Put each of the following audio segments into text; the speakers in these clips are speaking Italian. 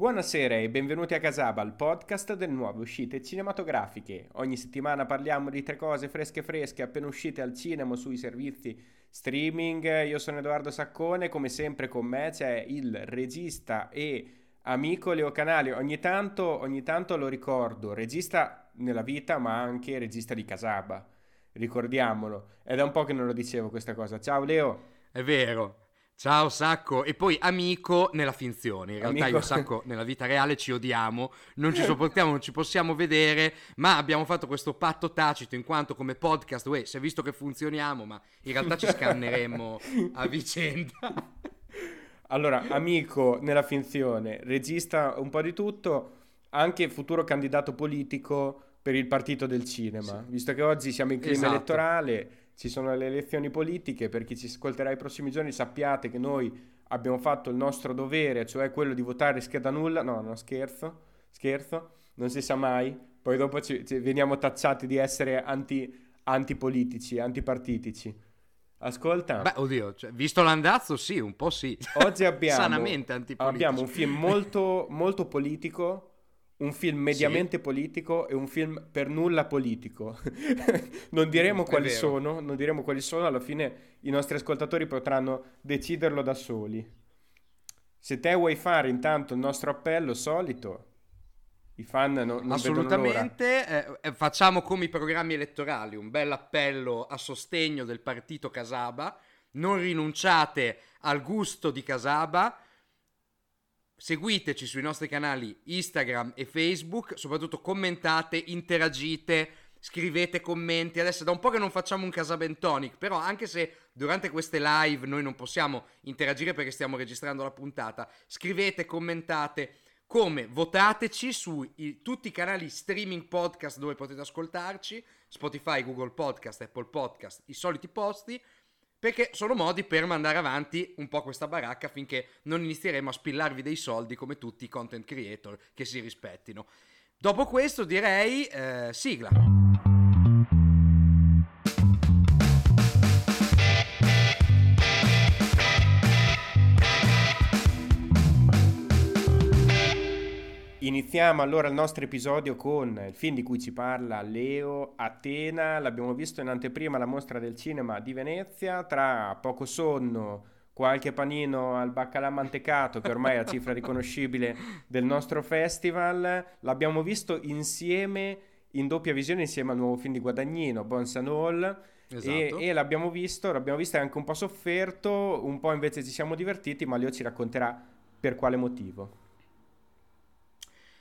Buonasera e benvenuti a Casaba, il podcast delle nuove uscite cinematografiche. Ogni settimana parliamo di tre cose fresche fresche appena uscite al cinema sui servizi streaming. Io sono Edoardo Saccone, come sempre con me c'è il regista e amico Leo Canali. Ogni tanto, ogni tanto lo ricordo, regista nella vita ma anche regista di Casaba. Ricordiamolo. È da un po' che non lo dicevo questa cosa. Ciao Leo. È vero. Ciao Sacco, e poi amico nella finzione. In realtà amico. io Sacco nella vita reale ci odiamo, non ci sopportiamo, non ci possiamo vedere, ma abbiamo fatto questo patto tacito in quanto come podcast, uè, si è visto che funzioniamo, ma in realtà ci scanneremo a vicenda. Allora, amico nella finzione, regista un po' di tutto, anche futuro candidato politico per il partito del cinema, sì. visto che oggi siamo in clima esatto. elettorale ci sono le elezioni politiche, per chi ci ascolterà i prossimi giorni sappiate che noi abbiamo fatto il nostro dovere, cioè quello di votare scheda nulla, no, no, scherzo, scherzo, non si sa mai, poi dopo ci, ci veniamo tacciati di essere anti, antipolitici, antipartitici. Ascolta. Beh, oddio, cioè, visto l'andazzo, sì, un po' sì. Oggi abbiamo, Sanamente abbiamo un film molto, molto politico un film mediamente sì. politico e un film per nulla politico. non diremo quali sono, non diremo quali sono, alla fine i nostri ascoltatori potranno deciderlo da soli. Se te vuoi fare intanto il nostro appello solito, i fan non, non Assolutamente, eh, eh, facciamo come i programmi elettorali, un bel appello a sostegno del partito Casaba, non rinunciate al gusto di Casaba, seguiteci sui nostri canali Instagram e Facebook, soprattutto commentate, interagite, scrivete commenti. Adesso da un po' che non facciamo un Casabentonic, però anche se durante queste live noi non possiamo interagire perché stiamo registrando la puntata, scrivete, commentate. Come votateci su i, tutti i canali streaming podcast dove potete ascoltarci, Spotify, Google Podcast, Apple Podcast, i soliti posti perché sono modi per mandare avanti un po' questa baracca finché non inizieremo a spillarvi dei soldi come tutti i content creator che si rispettino. Dopo questo direi eh, sigla. Iniziamo allora il nostro episodio con il film di cui ci parla Leo Atena. L'abbiamo visto in anteprima alla mostra del cinema di Venezia. Tra poco sonno, qualche panino al baccalà mantecato, che ormai è la cifra riconoscibile del nostro festival. L'abbiamo visto insieme in doppia visione insieme al nuovo film di Guadagnino, Bones and All. Esatto. E, e, l'abbiamo visto, l'abbiamo visto anche un po' sofferto, un po' invece ci siamo divertiti, ma Leo ci racconterà per quale motivo.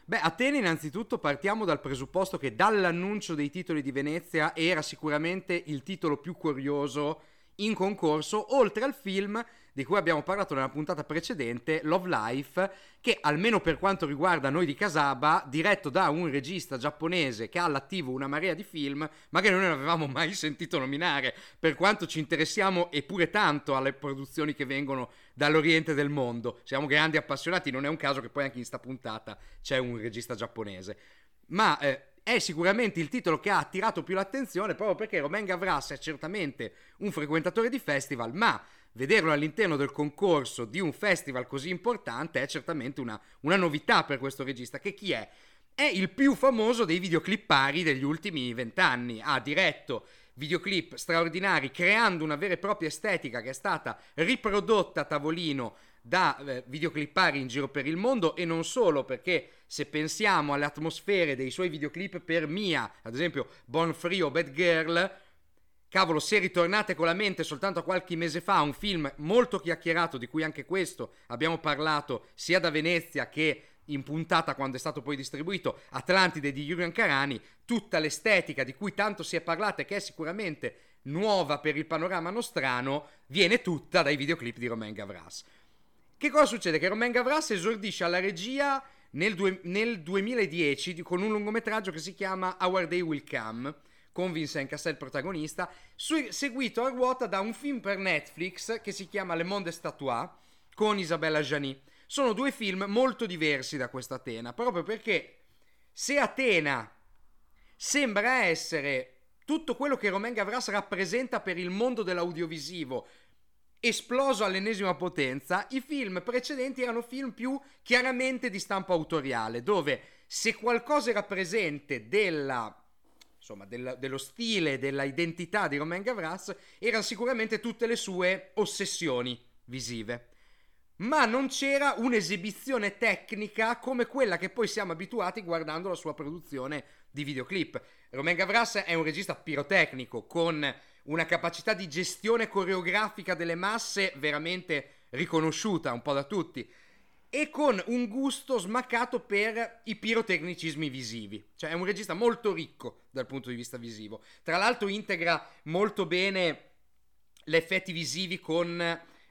Beh, Atene innanzitutto partiamo dal presupposto che dall'annuncio dei titoli di Venezia era sicuramente il titolo più curioso in concorso, oltre al film di cui abbiamo parlato nella puntata precedente, Love Life, che almeno per quanto riguarda noi di Casaba, diretto da un regista giapponese che ha all'attivo una marea di film, ma che noi non avevamo mai sentito nominare, per quanto ci interessiamo eppure tanto alle produzioni che vengono dall'oriente del mondo. Siamo grandi appassionati, non è un caso che poi anche in sta puntata c'è un regista giapponese. Ma eh, è sicuramente il titolo che ha attirato più l'attenzione proprio perché Romain Gavras è certamente un frequentatore di festival, ma vederlo all'interno del concorso di un festival così importante è certamente una, una novità per questo regista, che chi è? È il più famoso dei videoclippari degli ultimi vent'anni, ha diretto videoclip straordinari creando una vera e propria estetica che è stata riprodotta a tavolino da eh, videoclippari in giro per il mondo e non solo perché se pensiamo alle atmosfere dei suoi videoclip per Mia, ad esempio Born Free o Bad Girl, Cavolo, se ritornate con la mente soltanto a qualche mese fa, un film molto chiacchierato, di cui anche questo abbiamo parlato sia da Venezia che in puntata quando è stato poi distribuito, Atlantide di Julian Carani, tutta l'estetica di cui tanto si è parlato e che è sicuramente nuova per il panorama nostrano, viene tutta dai videoclip di Romain Gavras. Che cosa succede? Che Romain Gavras esordisce alla regia nel, due, nel 2010 con un lungometraggio che si chiama Our Day Will Come, con Vincent Cassel protagonista, su- seguito a ruota da un film per Netflix che si chiama Le Monde Statuat con Isabella Gianni. Sono due film molto diversi da questa Atena, proprio perché se Atena sembra essere tutto quello che Romain Gavras rappresenta per il mondo dell'audiovisivo, esploso all'ennesima potenza, i film precedenti erano film più chiaramente di stampo autoriale, dove se qualcosa era presente della insomma, del, dello stile, della identità di Romain Gavras, erano sicuramente tutte le sue ossessioni visive. Ma non c'era un'esibizione tecnica come quella che poi siamo abituati guardando la sua produzione di videoclip. Romain Gavras è un regista pirotecnico con una capacità di gestione coreografica delle masse veramente riconosciuta un po' da tutti e con un gusto smaccato per i pirotecnicismi visivi. Cioè è un regista molto ricco dal punto di vista visivo. Tra l'altro integra molto bene gli effetti visivi con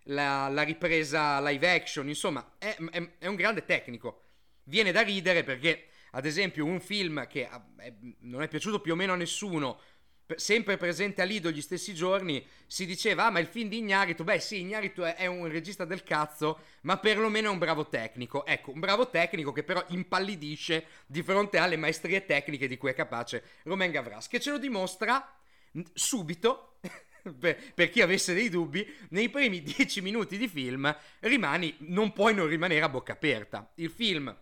la, la ripresa live action, insomma è, è, è, un grande tecnico. Viene da ridere perché, ad esempio, un film che è, non è piaciuto più o meno a nessuno, sempre presente a Lido gli stessi giorni, si diceva, ah ma il film di Ignarito, beh sì, Ignarito è, un regista del cazzo, ma perlomeno è un bravo tecnico. Ecco, un bravo tecnico che però impallidisce di fronte alle maestrie tecniche di cui è capace Romain Gavras, che ce lo dimostra subito, per, per, chi avesse dei dubbi, nei primi dieci minuti di film rimani, non puoi non rimanere a bocca aperta. Il film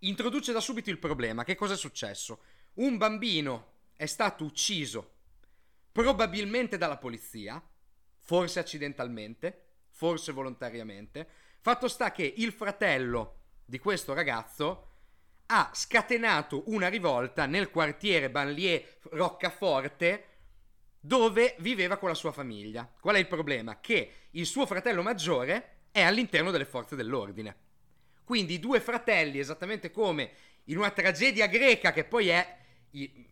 introduce da subito il problema, che cosa è successo? Un bambino è stato ucciso probabilmente dalla polizia, forse accidentalmente, forse volontariamente. Fatto sta che il fratello di questo ragazzo ha scatenato una rivolta nel quartiere Banlieue Roccaforte dove viveva con la sua famiglia. Qual è il problema? Che il suo fratello maggiore è all'interno delle forze dell'ordine. Quindi i due fratelli, esattamente come in una tragedia greca che poi è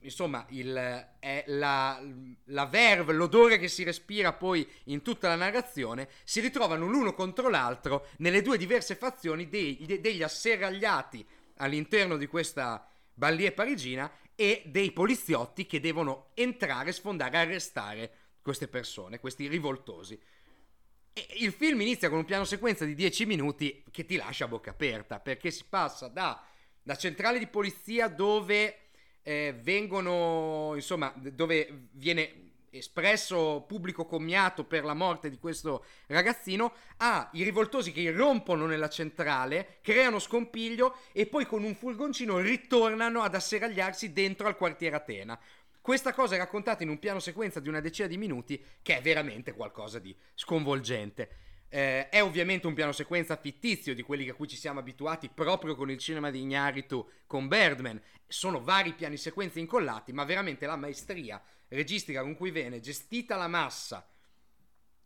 insomma, il, è la, la verve, l'odore che si respira poi in tutta la narrazione, si ritrovano l'uno contro l'altro nelle due diverse fazioni dei, degli asserragliati all'interno di questa ballier parigina e dei poliziotti che devono entrare, sfondare, arrestare queste persone, questi rivoltosi. E il film inizia con un piano sequenza di 10 minuti che ti lascia a bocca aperta, perché si passa da, da centrale di polizia dove eh, vengono, insomma, dove viene espresso pubblico commiato per la morte di questo ragazzino, a i rivoltosi che irrompono nella centrale, creano scompiglio e poi con un furgoncino ritornano ad asseragliarsi dentro al quartiere Atena. Questa cosa è raccontata in un piano sequenza di una decina di minuti che è veramente qualcosa di sconvolgente. Eh, è ovviamente un piano sequenza fittizio di quelli a cui ci siamo abituati proprio con il cinema di Ignaritu con Birdman. Sono vari piani sequenza incollati, ma veramente la maestria registica con cui viene gestita la massa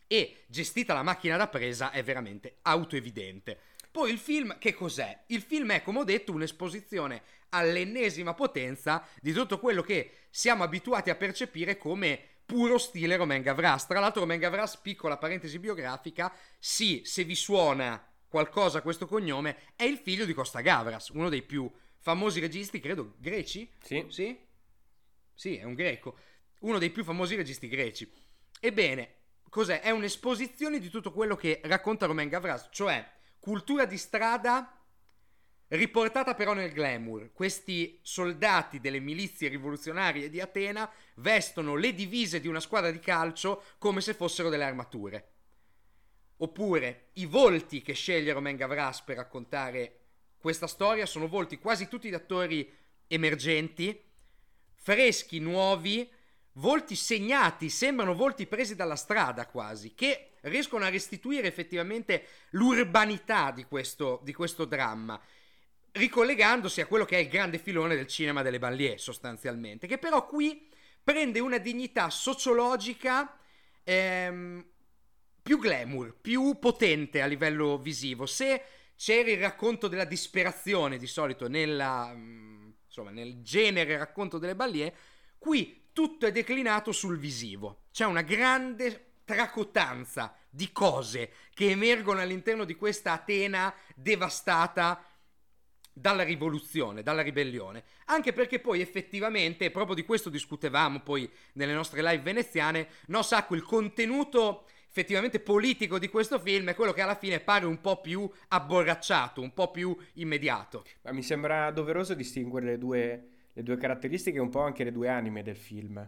e gestita la macchina da presa è veramente autoevidente. Poi il film, che cos'è? Il film è, come ho detto, un'esposizione all'ennesima potenza di tutto quello che siamo abituati a percepire come puro stile Romain Gavras. Tra l'altro Romain Gavras, piccola parentesi biografica, sì, se vi suona qualcosa questo cognome, è il figlio di Costa Gavras, uno dei più famosi registi, credo, greci? Sì. Sì? Sì, è un greco. Uno dei più famosi registi greci. Ebbene, cos'è? È un'esposizione di tutto quello che racconta Romain Gavras, cioè cultura di strada riportata però nel glamour. Questi soldati delle milizie rivoluzionarie di Atena vestono le divise di una squadra di calcio come se fossero delle armature. Oppure i volti che sceglie Romain Gavras per raccontare questa storia sono volti quasi tutti di attori emergenti, freschi, nuovi, volti segnati, sembrano volti presi dalla strada quasi, che riescono a restituire effettivamente l'urbanità di questo, di questo dramma ricollegandosi a quello che è il grande filone del cinema delle banlieue sostanzialmente, che però qui prende una dignità sociologica ehm, più glamour, più potente a livello visivo. Se c'era il racconto della disperazione di solito nella, mm, insomma, nel genere racconto delle banlieue, qui tutto è declinato sul visivo. C'è una grande tracotanza di cose che emergono all'interno di questa Atena devastata dalla rivoluzione, dalla ribellione, anche perché poi effettivamente, proprio di questo discutevamo poi nelle nostre live veneziane, no Sacco, il contenuto effettivamente politico di questo film è quello che alla fine pare un po' più abborracciato, un po' più immediato. Ma mi sembra doveroso distinguere le due, le due caratteristiche un po' anche le due anime del film.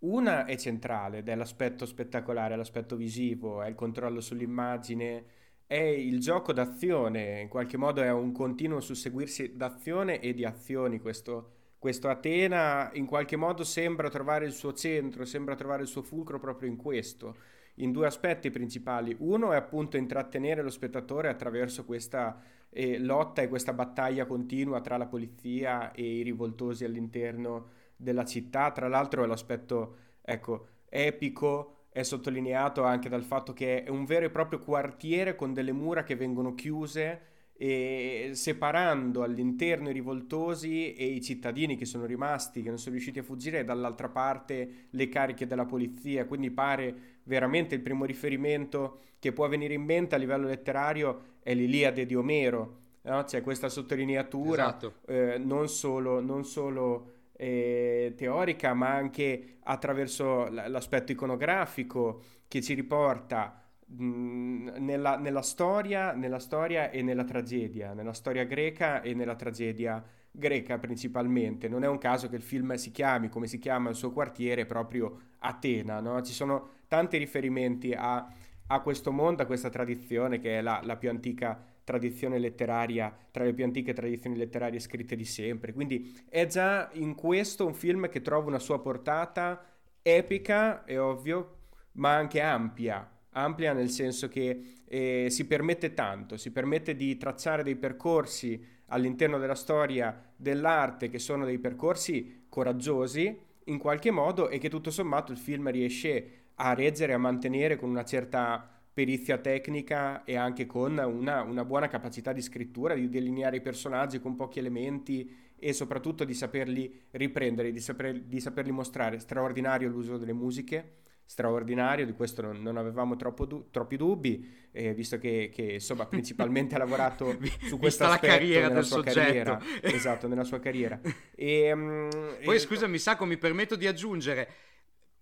Una è centrale ed è l'aspetto spettacolare, l'aspetto visivo, è il controllo sull'immagine, è il gioco d'azione, in qualche modo è un continuo susseguirsi d'azione e di azioni. Questo, questo Atena in qualche modo sembra trovare il suo centro, sembra trovare il suo fulcro proprio in questo, in due aspetti principali. Uno è appunto intrattenere lo spettatore attraverso questa eh, lotta e questa battaglia continua tra la polizia e i rivoltosi all'interno della città. Tra l'altro l'aspetto ecco, epico è sottolineato anche dal fatto che è un vero e proprio quartiere con delle mura che vengono chiuse e separando all'interno i rivoltosi e i cittadini che sono rimasti, che non sono riusciti a fuggire, e dall'altra parte le cariche della polizia. Quindi pare veramente il primo riferimento che può venire in mente a livello letterario è l'Iliade di Omero. No? C'è questa sottolineatura esatto. eh, non solo, non solo eh, teorica, ma anche attraverso l'aspetto iconografico che ci riporta mh, nella, nella, storia, nella storia e nella tragedia, nella storia greca e nella tragedia greca principalmente. Non è un caso che il film si chiami come si chiama il suo quartiere proprio Atena, no? Ci sono tanti riferimenti a, a, questo mondo, a questa tradizione che è la, la più antica tradizione letteraria, tra le più antiche tradizioni letterarie scritte di sempre. Quindi è già in questo un film che trova una sua portata epica, è ovvio, ma anche ampia. Ampia nel senso che eh, si permette tanto, si permette di tracciare dei percorsi all'interno della storia dell'arte che sono dei percorsi coraggiosi in qualche modo e che tutto sommato il film riesce a reggere, a mantenere con una certa perizia tecnica e anche con una, una, buona capacità di scrittura, di delineare i personaggi con pochi elementi e soprattutto di saperli riprendere, di, saper, di saperli mostrare. Straordinario l'uso delle musiche, straordinario, di questo non, non avevamo du- troppi dubbi, eh, visto che, che, insomma principalmente ha lavorato su questa carriera del soggetto. Carriera, esatto, nella sua carriera. E, um, Poi e... scusami Sacco, mi permetto di aggiungere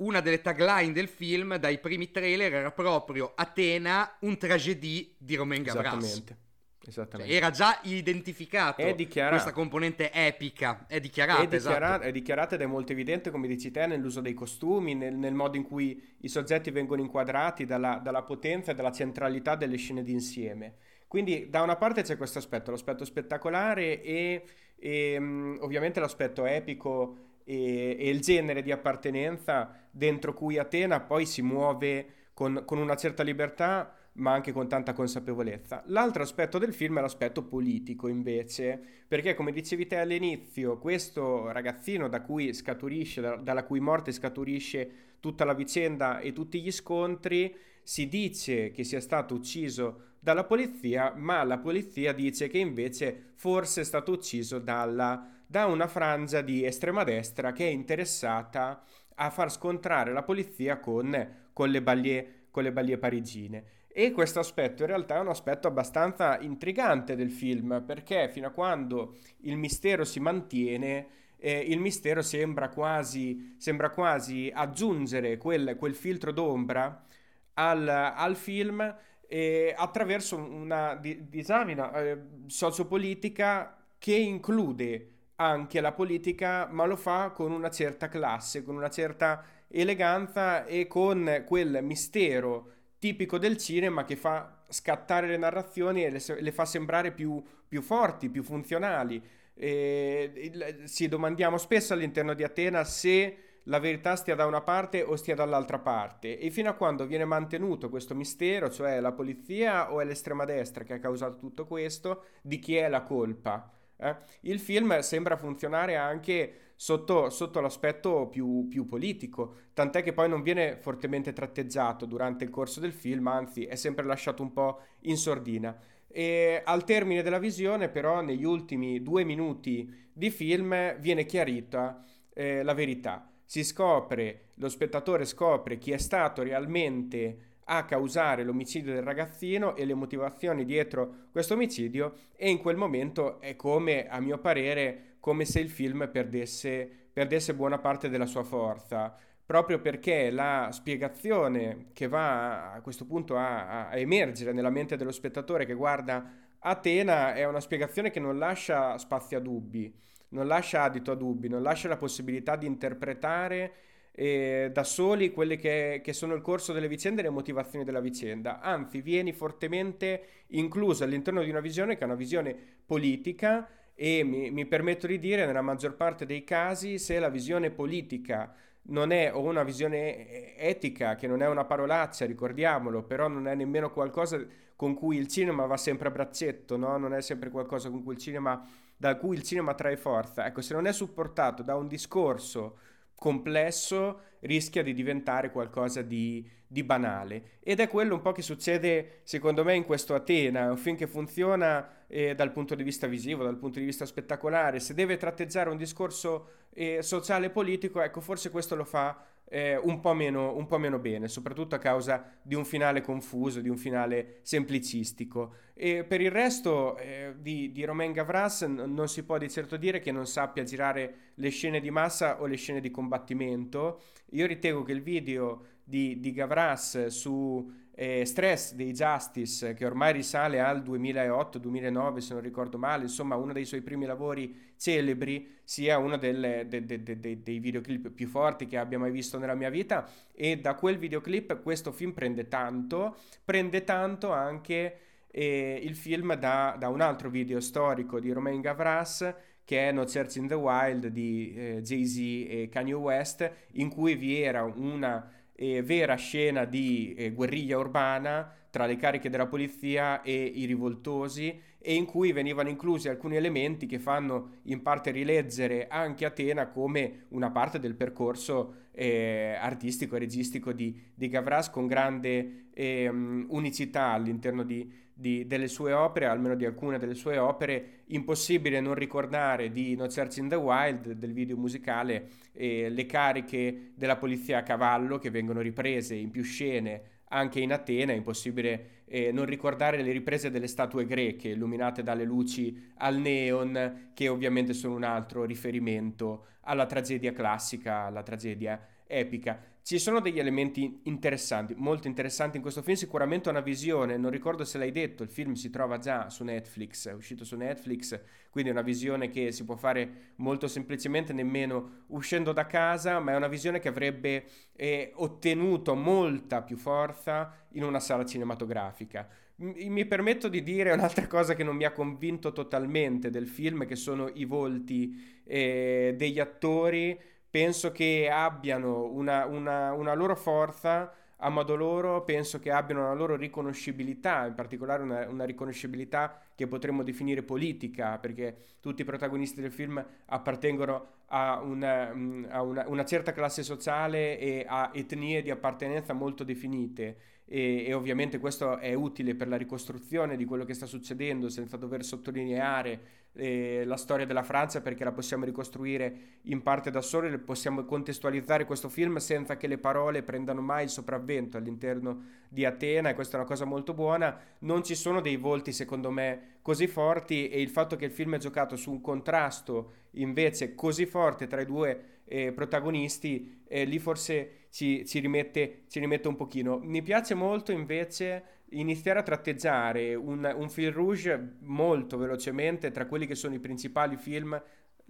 una delle tagline del film dai primi trailer era proprio Atena, un tragedie di Romain Gavras. Esattamente. Esattamente. Cioè, era già identificato questa componente epica, è dichiarata, è, dichiarata, esatto. è dichiarata ed è molto evidente, come dici te, nell'uso dei costumi, nel, nel modo in cui i soggetti vengono inquadrati, dalla, dalla potenza e dalla centralità delle scene d'insieme. Quindi da una parte c'è questo aspetto, l'aspetto spettacolare e, e um, ovviamente l'aspetto epico e, e, il genere di appartenenza dentro cui Atena poi si muove con, con una certa libertà ma anche con tanta consapevolezza. L'altro aspetto del film è l'aspetto politico, invece, perché come dicevi te all'inizio, questo ragazzino da cui scaturisce, da, dalla cui morte scaturisce tutta la vicenda e tutti gli scontri, si dice che sia stato ucciso dalla polizia, ma la polizia dice che invece forse è stato ucciso dalla da una frangia di estrema destra che è interessata a far scontrare la polizia con, con, le, baglie parigine. E questo aspetto in realtà è un aspetto abbastanza intrigante del film, perché fino a quando il mistero si mantiene, eh, il mistero sembra quasi, sembra quasi aggiungere quel, quel filtro d'ombra al, al film eh, attraverso una di, disamina eh, sociopolitica che include anche la politica, ma lo fa con una certa classe, con una certa eleganza e con quel mistero tipico del cinema che fa scattare le narrazioni e le, le fa sembrare più, più, forti, più funzionali. E, ci domandiamo spesso all'interno di Atena se la verità stia da una parte o stia dall'altra parte e fino a quando viene mantenuto questo mistero, cioè la polizia o è l'estrema destra che ha causato tutto questo, di chi è la colpa? Eh? Il film sembra funzionare anche sotto, sotto l'aspetto più, più, politico, tant'è che poi non viene fortemente tratteggiato durante il corso del film, anzi è sempre lasciato un po' in sordina. E al termine della visione, però, negli ultimi due minuti di film viene chiarita eh, la verità. Si scopre, lo spettatore scopre chi è stato realmente a causare l'omicidio del ragazzino e le motivazioni dietro questo omicidio e in quel momento è come, a mio parere, come se il film perdesse, perdesse buona parte della sua forza, proprio perché la spiegazione che va a questo punto a, a emergere nella mente dello spettatore che guarda Atena è una spiegazione che non lascia spazio a dubbi, non lascia adito a dubbi, non lascia la possibilità di interpretare eh, da soli quelle che, che, sono il corso delle vicende e le motivazioni della vicenda, anzi vieni fortemente incluso all'interno di una visione che è una visione politica e mi, mi permetto di dire nella maggior parte dei casi se la visione politica non è o una visione etica che non è una parolaccia, ricordiamolo, però non è nemmeno qualcosa con cui il cinema va sempre a braccetto, no? non è sempre qualcosa con cui il cinema, da cui il cinema trae forza. Ecco, se non è supportato da un discorso complesso, rischia di diventare qualcosa di, di banale. Ed è quello un po' che succede, secondo me, in questo Atena. È un film che funziona eh, dal punto di vista visivo, dal punto di vista spettacolare. Se deve tratteggiare un discorso eh, sociale e politico, ecco, forse questo lo fa eh, un, po meno, un, po meno, bene, soprattutto a causa di un finale confuso, di un finale semplicistico. E per il resto eh, di, di, Romain Gavras n- non si può di certo dire che non sappia girare le scene di massa o le scene di combattimento. Io ritengo che il video di, di Gavras su eh, Stress dei Justice, che ormai risale al 2008-2009, se non ricordo male, insomma uno dei suoi primi lavori celebri, sia uno delle, de, de, de, dei videoclip più forti che abbia mai visto nella mia vita. E da quel videoclip questo film prende tanto, prende tanto anche eh, il film da, da, un altro video storico di Romain Gavras che è No Church in the Wild di eh, Jay-Z e Kanye West, in cui vi era una eh, vera scena di eh, guerriglia urbana tra le cariche della polizia e i rivoltosi e in cui venivano inclusi alcuni elementi che fanno in parte rileggere anche Atena come una parte del percorso eh, artistico e registico di, di Gavras con grande eh, unicità all'interno di, di, delle sue opere, almeno di alcune delle sue opere, impossibile non ricordare di No Church in the Wild, del video musicale, eh, le cariche della polizia a cavallo che vengono riprese in più scene anche in Atena, è impossibile eh, non ricordare le riprese delle statue greche illuminate dalle luci al neon, che ovviamente sono un altro riferimento alla tragedia classica, alla tragedia epica. Ci sono degli elementi interessanti, molto interessanti in questo film, sicuramente una visione, non ricordo se l'hai detto, il film si trova già su Netflix, è uscito su Netflix, quindi è una visione che si può fare molto semplicemente nemmeno uscendo da casa, ma è una visione che avrebbe eh, ottenuto molta più forza in una sala cinematografica. mi permetto di dire un'altra cosa che non mi ha convinto totalmente del film, che sono i volti eh, degli attori penso che abbiano una, una, una loro forza a modo loro penso che abbiano una loro riconoscibilità, in particolare una, una, riconoscibilità che potremmo definire politica, perché tutti i protagonisti del film appartengono a una, a una, una certa classe sociale e a etnie di appartenenza molto definite. E, e, ovviamente questo è utile per la ricostruzione di quello che sta succedendo senza dover sottolineare eh, la storia della Francia perché la possiamo ricostruire in parte da soli, possiamo contestualizzare questo film senza che le parole prendano mai il sopravvento all'interno di Atena e questa è una cosa molto buona. Non ci sono dei volti secondo me così forti e il fatto che il film è giocato su un contrasto invece così forte tra i due eh, protagonisti, eh, lì forse ci, ci, rimette, ci rimette un pochino. Mi piace molto invece iniziare a tratteggiare un, un film rouge molto velocemente tra quelli che sono i principali film.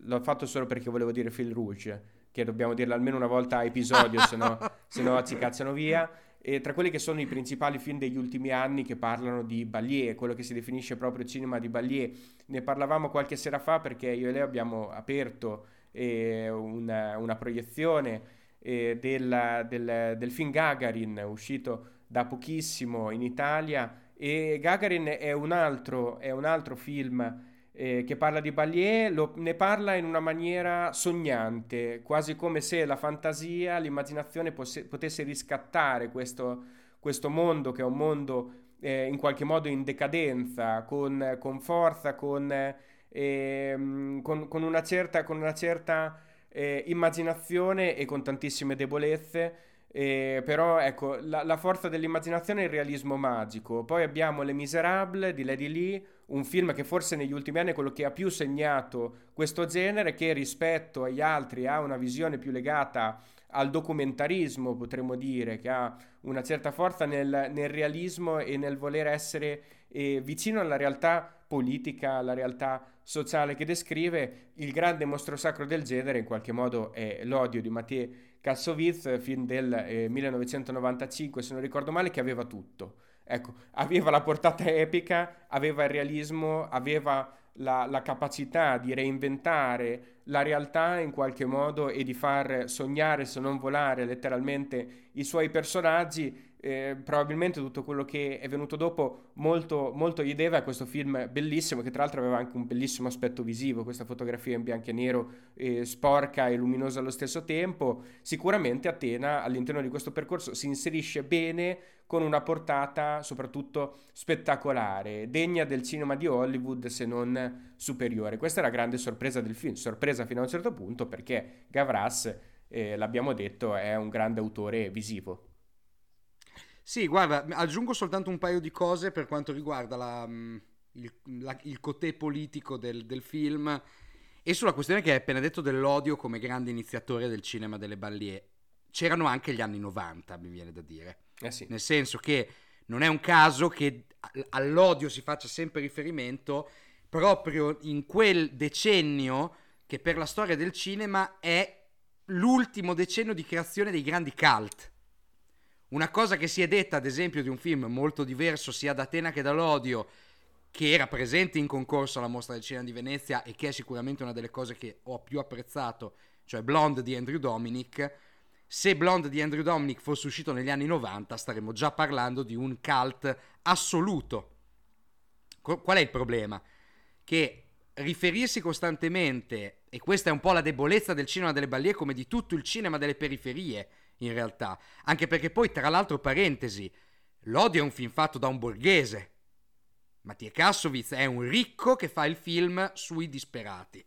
L'ho fatto solo perché volevo dire film rouge, che dobbiamo dirlo almeno una volta a episodio, se no, se no ci cacciano via. E tra quelli che sono i principali film degli ultimi anni che parlano di Ballier, quello che si definisce proprio cinema di Ballier. Ne parlavamo qualche sera fa perché io e lei abbiamo aperto eh, una, una, proiezione eh, del, del, del, film Gagarin uscito da pochissimo in Italia e Gagarin è un altro, è un altro film eh, che parla di Ballier, lo, ne parla in una maniera sognante, quasi come se la fantasia, l'immaginazione posse, potesse riscattare questo, questo, mondo che è un mondo eh, in qualche modo in decadenza, con, con forza, con eh, con, con, una certa, una certa eh, immaginazione e con tantissime debolezze. Eh, però ecco, la, la, forza dell'immaginazione è il realismo magico. Poi abbiamo Le Miserable di Lady Lee, un film che forse negli ultimi anni è quello che ha più segnato questo genere, che rispetto agli altri ha una visione più legata al documentarismo, potremmo dire, che ha una certa forza nel, nel realismo e nel voler essere eh, vicino alla realtà politica, la realtà sociale che descrive, il grande mostro sacro del genere in qualche modo è l'odio di Mathieu Kassovitz, film del eh, 1995 se non ricordo male, che aveva tutto. Ecco, aveva la portata epica, aveva il realismo, aveva la, la, capacità di reinventare la realtà in qualche modo e di far sognare, se non volare, letteralmente i suoi personaggi eh, probabilmente tutto quello che è venuto dopo molto, molto gli deve a questo film bellissimo, che tra l'altro aveva anche un bellissimo aspetto visivo, questa fotografia in bianco e nero, eh, sporca e luminosa allo stesso tempo. Sicuramente Atena all'interno di questo percorso si inserisce bene con una portata soprattutto spettacolare, degna del cinema di Hollywood se non superiore. Questa è la grande sorpresa del film, sorpresa fino a un certo punto perché Gavras, eh, l'abbiamo detto, è un grande autore visivo. Sì, guarda, aggiungo soltanto un paio di cose per quanto riguarda la, il, la, il cotè politico del, del, film e sulla questione che hai appena detto dell'odio come grande iniziatore del cinema delle ballie. C'erano anche gli anni 90, mi viene da dire. Eh sì. Nel senso che non è un caso che all'odio si faccia sempre riferimento proprio in quel decennio che per la storia del cinema è l'ultimo decennio di creazione dei grandi cult una cosa che si è detta, ad esempio, di un film molto diverso sia da Atena che dall'Odio, che era presente in concorso alla Mostra del Cinema di Venezia e che è sicuramente una delle cose che ho più apprezzato, cioè Blonde di Andrew Dominic. Se Blonde di Andrew Dominic fosse uscito negli anni 90, staremmo già parlando di un cult assoluto. Qual è il problema? Che riferirsi costantemente, e questa è un po' la debolezza del cinema delle ballie come di tutto il cinema delle periferie, in realtà. Anche perché poi, tra l'altro, parentesi, l'odio è un film fatto da un borghese. Mattia Kassovitz è un ricco che fa il film sui disperati.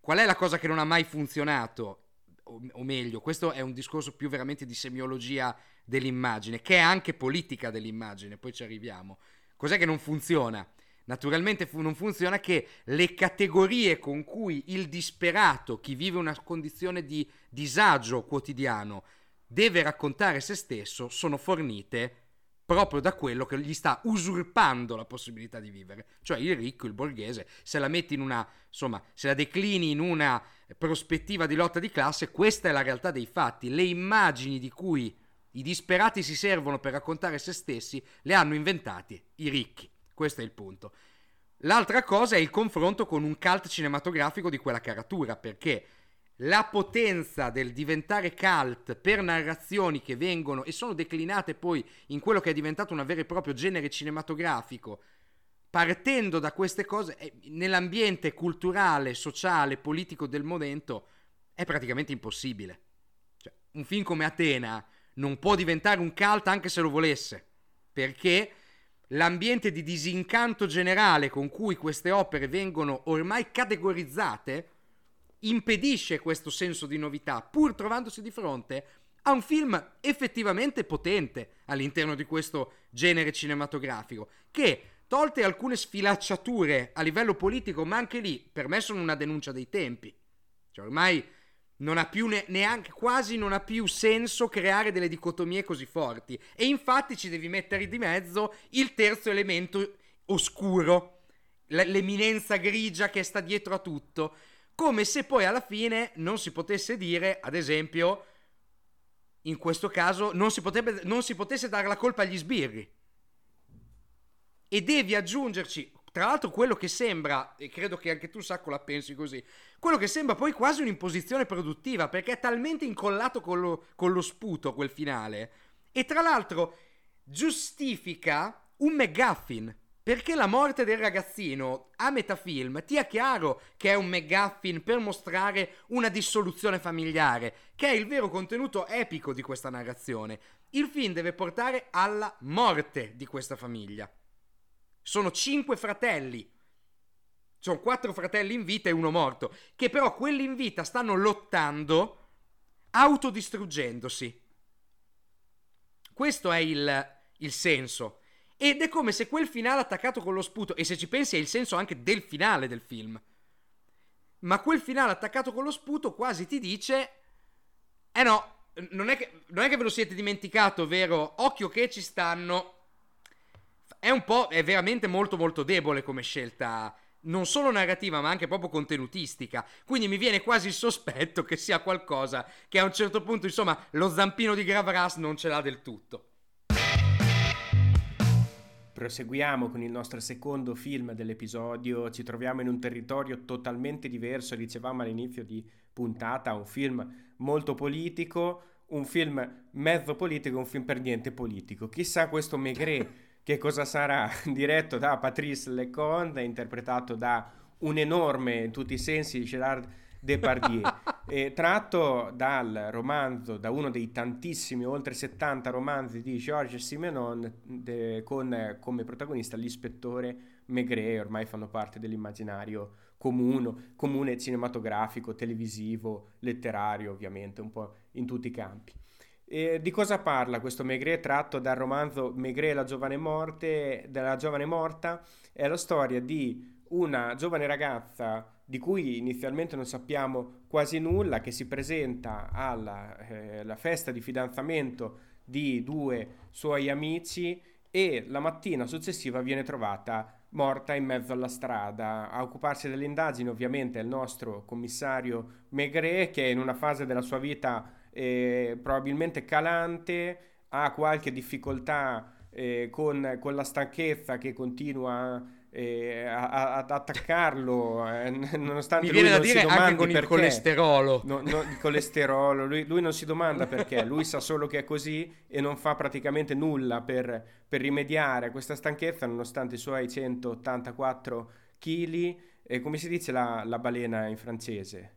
Qual è la cosa che non ha mai funzionato? O, o meglio, questo è un discorso più veramente di semiologia dell'immagine, che è anche politica dell'immagine, poi ci arriviamo. Cos'è che non funziona? Naturalmente fu- non funziona che le categorie con cui il disperato, chi vive una condizione di disagio quotidiano, deve raccontare se stesso, sono fornite proprio da quello che gli sta usurpando la possibilità di vivere, cioè il ricco, il borghese, se la metti in una, insomma, se la declini in una prospettiva di lotta di classe, questa è la realtà dei fatti, le immagini di cui i disperati si servono per raccontare se stessi le hanno inventati i ricchi. Questo è il punto. L'altra cosa è il confronto con un cult cinematografico di quella caratura, perché la potenza del diventare cult per narrazioni che vengono e sono declinate poi in quello che è diventato un vero e proprio genere cinematografico, partendo da queste cose, eh, nell'ambiente culturale, sociale, politico del momento, è praticamente impossibile. Cioè, un film come Atena non può diventare un cult anche se lo volesse, perché l'ambiente di disincanto generale con cui queste opere vengono ormai categorizzate impedisce questo senso di novità, pur trovandosi di fronte a un film effettivamente potente all'interno di questo genere cinematografico, che, tolte alcune sfilacciature a livello politico, ma anche lì, per me sono una denuncia dei tempi. Cioè, ormai non ha più ne- neanche quasi non ha più senso creare delle dicotomie così forti. E infatti ci devi mettere di mezzo il terzo elemento oscuro l- l'eminenza grigia che sta dietro a tutto. Come se poi alla fine non si potesse dire ad esempio in questo caso non si, potrebbe, non si potesse dare la colpa agli sbirri. E devi aggiungerci tra l'altro quello che sembra, e credo che anche tu Sacco la pensi così, quello che sembra poi quasi un'imposizione produttiva, perché è talmente incollato con lo, con lo sputo quel finale, e tra l'altro giustifica un McGuffin. Perché la morte del ragazzino a metà film ti è chiaro che è un McGuffin per mostrare una dissoluzione familiare, che è il vero contenuto epico di questa narrazione. Il film deve portare alla morte di questa famiglia. Sono cinque fratelli. Sono quattro fratelli in vita e uno morto. Che però quelli in vita stanno lottando autodistruggendosi. Questo è il, il senso. Ed è come se quel finale attaccato con lo sputo, e se ci pensi è il senso anche del finale del film. Ma quel finale attaccato con lo sputo quasi ti dice: Eh no, non è che, non è che ve lo siete dimenticato, vero? Occhio che ci stanno è un po', è veramente molto molto debole come scelta non solo narrativa ma anche proprio contenutistica. Quindi mi viene quasi il sospetto che sia qualcosa che a un certo punto, insomma, lo zampino di Gravras non ce l'ha del tutto. Proseguiamo con il nostro secondo film dell'episodio, ci troviamo in un territorio totalmente diverso, dicevamo all'inizio di puntata, un film molto politico, un film mezzo politico, un film per niente politico. Chissà questo Maigret che cosa sarà, diretto da Patrice Leconte, interpretato da un enorme, in tutti i sensi, Gerard Depardieu, e tratto dal romanzo, da uno dei tantissimi, oltre 70 romanzi di Georges Simenon, de, con come protagonista l'ispettore Maigret, ormai fanno parte dell'immaginario comune, comune cinematografico, televisivo, letterario, ovviamente, un po' in tutti i campi. E di cosa parla questo Maigret tratto dal romanzo Maigret la giovane morte, della giovane morta? È la storia di una giovane ragazza di cui inizialmente non sappiamo quasi nulla, che si presenta alla eh, festa di fidanzamento di due suoi amici e la mattina successiva viene trovata morta in mezzo alla strada. A occuparsi delle indagini ovviamente è il nostro commissario Maigret che in una fase della sua vita eh, probabilmente calante, ha qualche difficoltà eh, con, con, la stanchezza che continua eh, a, ad attaccarlo, eh, nonostante Mi viene da dire anche con perché. il colesterolo. No, no, il colesterolo, lui, lui, non si domanda perché, lui sa solo che è così e non fa praticamente nulla per, per rimediare a questa stanchezza, nonostante i suoi 184 kg. E come si dice la, la balena in francese?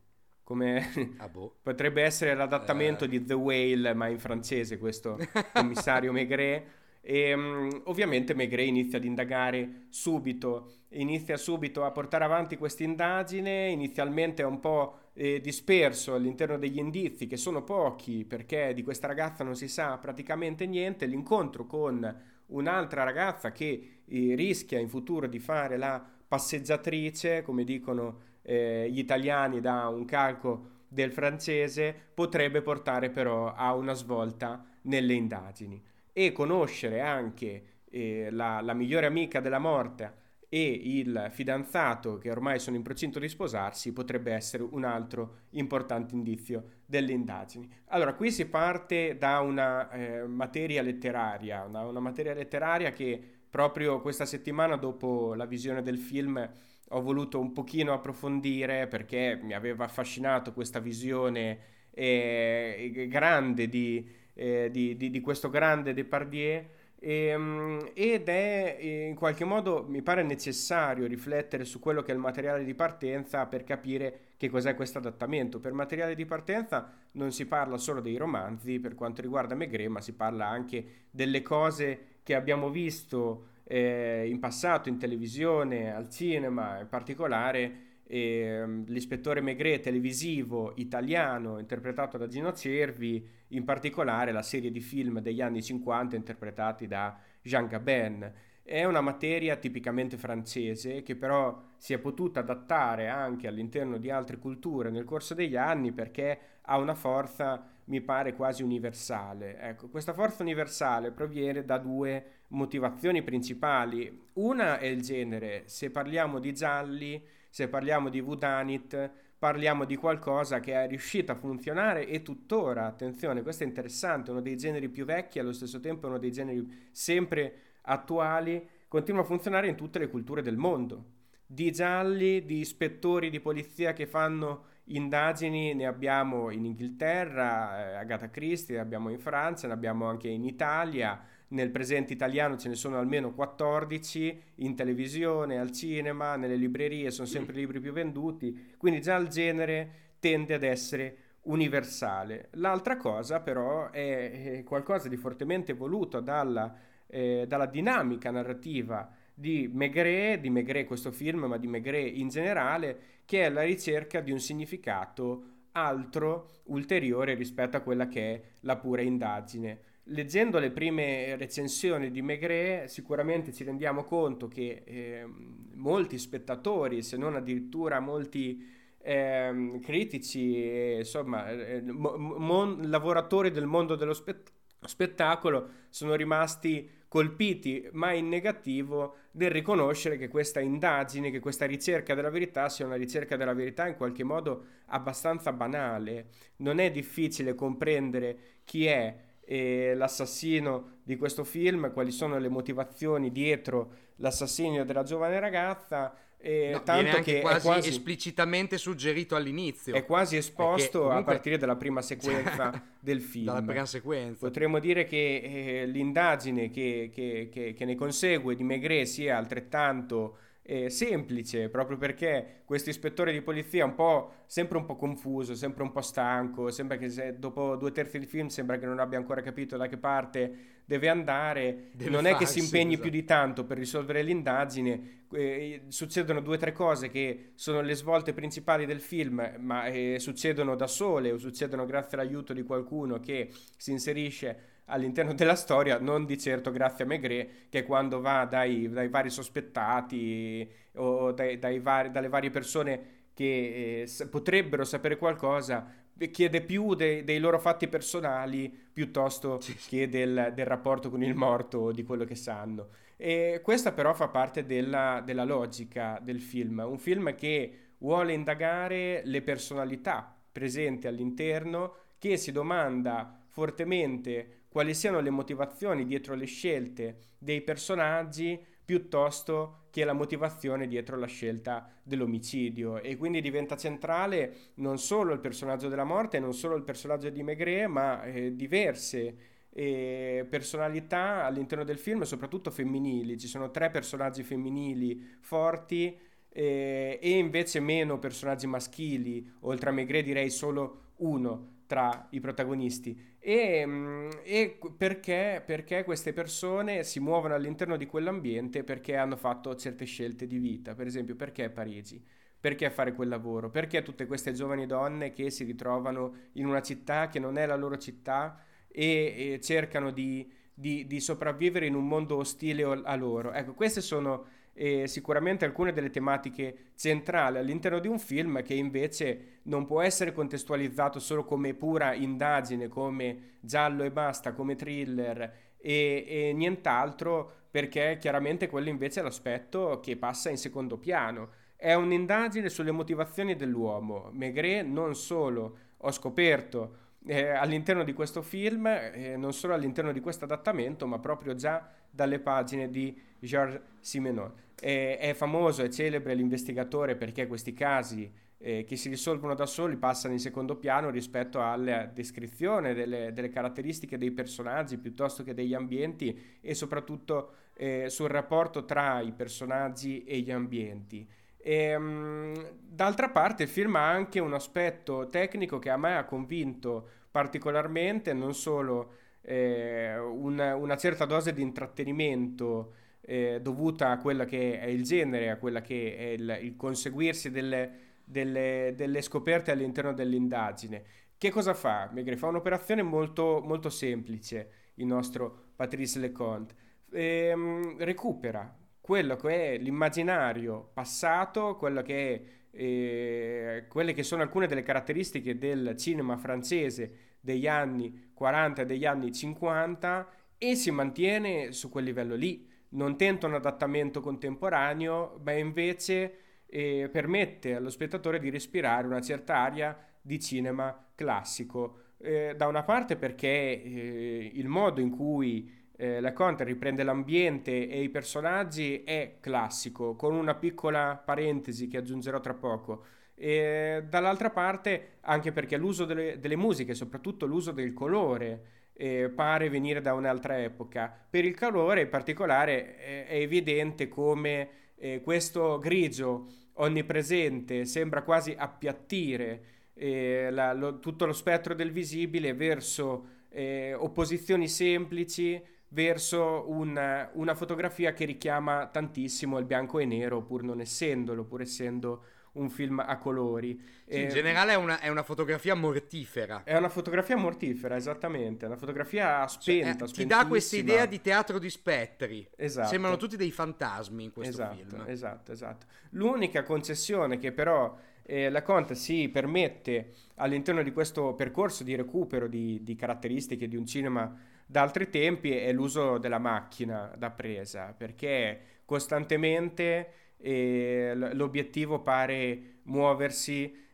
Come ah, boh. potrebbe essere l'adattamento uh. di The Whale, ma in francese questo commissario Maigret. E um, ovviamente Maigret inizia ad indagare subito, inizia subito a portare avanti questa indagine, inizialmente è un po' eh, disperso all'interno degli indizi, che sono pochi, perché di questa ragazza non si sa praticamente niente, l'incontro con un'altra ragazza che eh, rischia in futuro di fare la passeggiatrice, come dicono eh, gli italiani da un calco del francese potrebbe portare però a una svolta nelle indagini e conoscere anche eh, la, la migliore amica della morte e il fidanzato che ormai sono in procinto di sposarsi potrebbe essere un altro importante indizio delle indagini. Allora, qui si parte da una eh, materia letteraria, da una materia letteraria che proprio questa settimana dopo la visione del film ho voluto un pochino approfondire perché mi aveva affascinato questa visione eh, grande di, eh, di, di, di, questo grande Depardieu e, ehm, ed è in qualche modo mi pare necessario riflettere su quello che è il materiale di partenza per capire che cos'è questo adattamento. Per materiale di partenza non si parla solo dei romanzi per quanto riguarda Maigret, ma si parla anche delle cose che abbiamo visto eh, in passato in televisione, al cinema in particolare, eh, l'ispettore Maigret televisivo italiano interpretato da Gino Cervi, in particolare la serie di film degli anni 50 interpretati da Jean Gabin. È una materia tipicamente francese che però si è potuta adattare anche all'interno di altre culture nel corso degli anni perché ha una forza, mi pare, quasi universale. Ecco, questa forza universale proviene da due motivazioni principali. Una è il genere, se parliamo di gialli, se parliamo di Wudanit, parliamo di qualcosa che è riuscito a funzionare e tuttora, attenzione, questo è interessante, uno dei generi più vecchi, allo stesso tempo uno dei generi sempre attuali, continua a funzionare in tutte le culture del mondo. Di gialli, di ispettori di polizia che fanno indagini ne abbiamo in Inghilterra, eh, Agatha Christie, ne abbiamo in Francia, ne abbiamo anche in Italia, nel presente italiano ce ne sono almeno 14, in televisione, al cinema, nelle librerie sono sempre i libri più venduti, quindi già il genere tende ad essere universale. L'altra cosa però è qualcosa di fortemente voluto dalla eh, dalla dinamica narrativa di Maigret, di Maigret questo film, ma di Maigret in generale, che è la ricerca di un significato altro, ulteriore rispetto a quella che è la pura indagine. Leggendo le prime recensioni di Maigret sicuramente ci rendiamo conto che eh, molti spettatori, se non addirittura molti eh, critici, insomma, eh, mo- mon- lavoratori del mondo dello spettacolo, spettacolo sono rimasti colpiti mai in negativo nel riconoscere che questa indagine, che questa ricerca della verità sia una ricerca della verità in qualche modo abbastanza banale. Non è difficile comprendere chi è eh, l'assassino di questo film, quali sono le motivazioni dietro l'assassinio della giovane ragazza eh, no, tanto che quasi, è quasi esplicitamente suggerito all'inizio. È quasi esposto comunque... a partire dalla prima sequenza del film. Sequenza. Potremmo dire che eh, l'indagine che, che, che, che, ne consegue di Maigret sia altrettanto eh, semplice, proprio perché questo ispettore di polizia è un po', sempre un po' confuso, sempre un po' stanco, sembra che se, dopo due terzi di film sembra che non abbia ancora capito da che parte deve andare, deve non farsi, è che si impegni esatto. più di tanto per risolvere l'indagine, eh, succedono due o tre cose che sono le svolte principali del film, ma eh, succedono da sole o succedono grazie all'aiuto di qualcuno che si inserisce all'interno della storia, non di certo grazie a Maigret, che quando va dai, dai vari sospettati o dai, dai vari, dalle varie persone che eh, potrebbero sapere qualcosa, chiede più de, dei loro fatti personali piuttosto sì, sì. che del, del, rapporto con il morto o di quello che sanno. E questa però fa parte della, della logica del film, un film che vuole indagare le personalità presenti all'interno, che si domanda fortemente quali siano le motivazioni dietro le scelte dei personaggi piuttosto che la motivazione dietro la scelta dell'omicidio. E quindi diventa centrale non solo il personaggio della morte, non solo il personaggio di Maigret, ma eh, diverse eh, personalità all'interno del film, soprattutto femminili. Ci sono tre personaggi femminili forti eh, e invece meno personaggi maschili, oltre a Maigret direi solo uno tra i protagonisti e, mm, e perché, perché, queste persone si muovono all'interno di quell'ambiente perché hanno fatto certe scelte di vita, per esempio perché Parigi, perché fare quel lavoro, perché tutte queste giovani donne che si ritrovano in una città che non è la loro città e, e cercano di, di, di sopravvivere in un mondo ostile a loro. Ecco, queste sono e sicuramente alcune delle tematiche centrali all'interno di un film che invece non può essere contestualizzato solo come pura indagine, come giallo e basta, come thriller e, e nient'altro, perché chiaramente quello invece è l'aspetto che passa in secondo piano. È un'indagine sulle motivazioni dell'uomo. Maigret non solo ho scoperto eh, all'interno di questo film, eh, non solo all'interno di questo adattamento, ma proprio già dalle pagine di Georges Simenon. Eh, è famoso, è celebre l'investigatore perché questi casi eh, che si risolvono da soli passano in secondo piano rispetto alla descrizione delle, delle caratteristiche dei personaggi piuttosto che degli ambienti e soprattutto eh, sul rapporto tra i personaggi e gli ambienti. E, mh, d'altra parte il film ha anche un aspetto tecnico che a me ha convinto particolarmente, non solo eh, una, una, certa dose di intrattenimento eh, dovuta a quella che è il genere, a quella che è il, il conseguirsi delle, delle, delle, scoperte all'interno dell'indagine. Che cosa fa? Megre fa un'operazione molto, molto semplice, il nostro Patrice Leconte. Ehm, recupera quello che è l'immaginario passato, quello che è, eh, quelle che sono alcune delle caratteristiche del cinema francese degli anni 40 e degli anni 50 e si mantiene su quel livello lì. Non tenta un adattamento contemporaneo, ma invece eh, permette allo spettatore di respirare una certa aria di cinema classico. Eh, da una parte perché eh, il modo in cui eh, la Conte riprende l'ambiente e i personaggi è classico, con una piccola parentesi che aggiungerò tra poco. E dall'altra parte anche perché l'uso delle, delle musiche, soprattutto l'uso del colore, eh, pare venire da un'altra epoca. Per il calore in particolare eh, è evidente come eh, questo grigio onnipresente sembra quasi appiattire eh, la, lo, tutto lo spettro del visibile verso eh, opposizioni semplici verso una, una, fotografia che richiama tantissimo il bianco e nero, pur non essendolo, pur essendo un film a colori. Sì, eh, in generale è una, è una, fotografia mortifera. È una fotografia mortifera, esattamente, è una fotografia spenta. Cioè, eh, ti dà questa idea di teatro di spettri. Esatto. Sembrano tutti dei fantasmi in questo esatto, film. Esatto, esatto. L'unica concessione che però eh, la Conte si permette all'interno di questo percorso di recupero di, di caratteristiche di un cinema da altri tempi è l'uso della macchina da presa, perché costantemente eh, l'obiettivo pare muoversi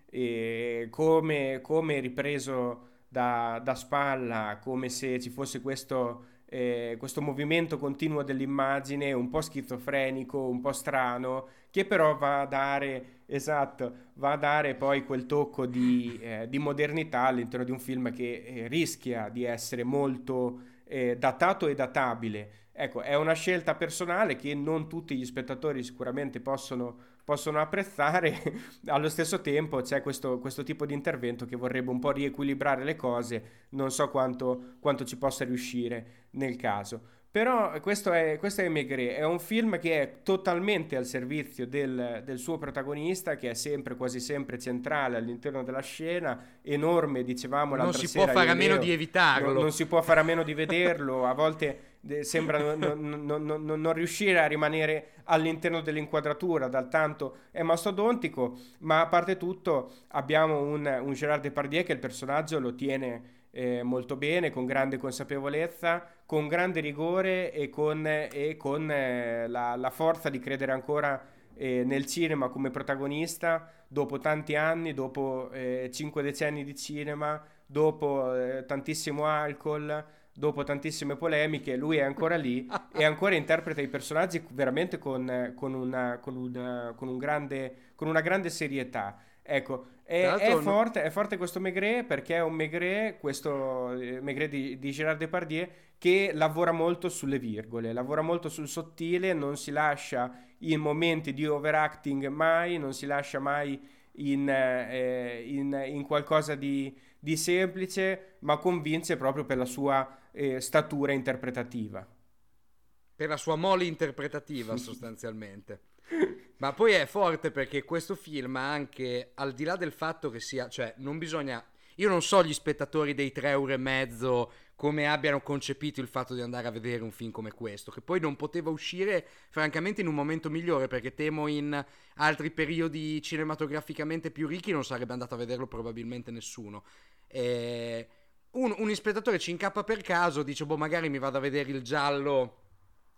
come, come ripreso da, da, spalla, come se ci fosse questo, eh, questo movimento continuo dell'immagine, un po' schizofrenico, un po' strano, che però va a dare, esatto, va a dare poi quel tocco di, eh, di modernità all'interno di un film che eh, rischia di essere molto eh, datato e databile. Ecco, è una scelta personale che non tutti gli spettatori sicuramente possono, possono apprezzare, allo stesso tempo c'è questo, questo, tipo di intervento che vorrebbe un po' riequilibrare le cose, non so quanto, quanto ci possa riuscire nel caso. Però questo è, questo è Maigret, è un film che è totalmente al servizio del, del, suo protagonista, che è sempre, quasi sempre centrale all'interno della scena, enorme, dicevamo l'altra Non si può fare a meno di evitarlo. Non, non, si può fare a meno di vederlo, a volte sembra non, non, non, riuscire a rimanere all'interno dell'inquadratura, dal tanto è mastodontico, ma a parte tutto abbiamo un, un Gerard Depardieu che il personaggio lo tiene eh, molto bene, con grande consapevolezza, con grande rigore e con, e con eh, la, la, forza di credere ancora eh, nel cinema come protagonista dopo tanti anni, dopo eh, cinque decenni di cinema, dopo eh, tantissimo alcol, dopo tantissime polemiche, lui è ancora lì e ancora interpreta i personaggi veramente con, con, una, con, una, con, un grande, con una grande serietà. Ecco, è, è, forte, è, forte, questo Maigret perché è un Maigret, questo eh, Maigret di, di Gerard Depardieu, che lavora molto sulle virgole, lavora molto sul sottile, non si lascia in momenti di overacting mai, non si lascia mai in, eh, in, in qualcosa di, di, semplice, ma convince proprio per la sua eh, statura interpretativa. Per la sua mole interpretativa sostanzialmente. Ma poi è forte perché questo film ha anche, al di là del fatto che sia, cioè non bisogna, io non so gli spettatori dei tre euro e mezzo come abbiano concepito il fatto di andare a vedere un film come questo, che poi non poteva uscire francamente in un momento migliore perché temo in altri periodi cinematograficamente più ricchi non sarebbe andato a vederlo probabilmente nessuno. E un, un spettatore ci incappa per caso, dice boh magari mi vado a vedere il giallo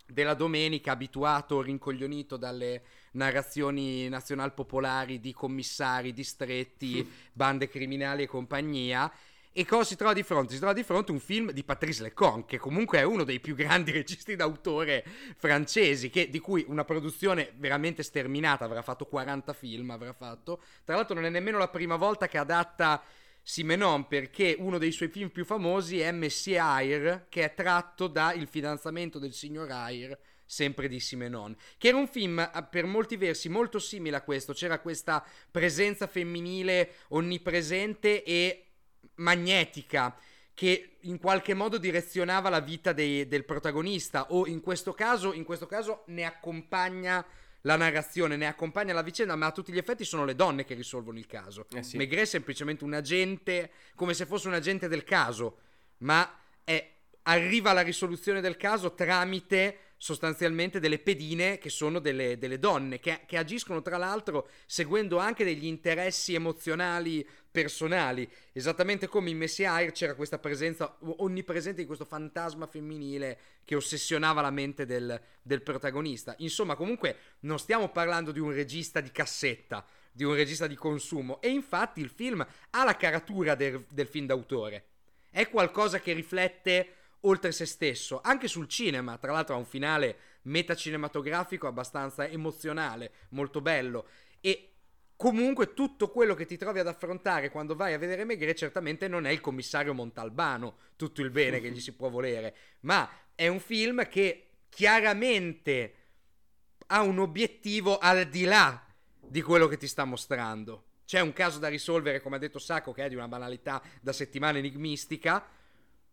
della domenica, abituato, rincoglionito dalle narrazioni nazional-popolari di commissari, distretti, bande criminali e compagnia. E cosa si trova di fronte? Si trova di fronte un film di Patrice Lecon, che comunque è uno dei più grandi registi d'autore francesi, che, di cui una produzione veramente sterminata, avrà fatto 40 film, avrà fatto. Tra l'altro non è nemmeno la prima volta che adatta Simenon perché uno dei suoi film più famosi è Messie Air, che è tratto da Il fidanzamento del signor Air, sempre di Simenon, che era un film eh, per molti versi molto simile a questo, c'era questa presenza femminile onnipresente e magnetica che in qualche modo direzionava la vita dei, del protagonista o in questo caso, in questo caso ne accompagna la narrazione ne accompagna la vicenda, ma a tutti gli effetti sono le donne che risolvono il caso. Eh sì. Maigret è semplicemente un agente, come se fosse un agente del caso, ma è, arriva alla risoluzione del caso tramite sostanzialmente delle pedine che sono delle, delle donne, che, che, agiscono tra l'altro seguendo anche degli interessi emozionali personali, esattamente come in Messiah c'era questa presenza onnipresente di questo fantasma femminile che ossessionava la mente del, del protagonista. Insomma, comunque non stiamo parlando di un regista di cassetta, di un regista di consumo, e infatti il film ha la caratura del, del film d'autore. È qualcosa che riflette oltre se stesso, anche sul cinema, tra l'altro ha un finale metacinematografico abbastanza emozionale, molto bello e comunque tutto quello che ti trovi ad affrontare quando vai a vedere Megre certamente non è il commissario Montalbano, tutto il bene che gli si può volere, ma è un film che chiaramente ha un obiettivo al di là di quello che ti sta mostrando. C'è un caso da risolvere, come ha detto Sacco, che è di una banalità da settimana enigmistica,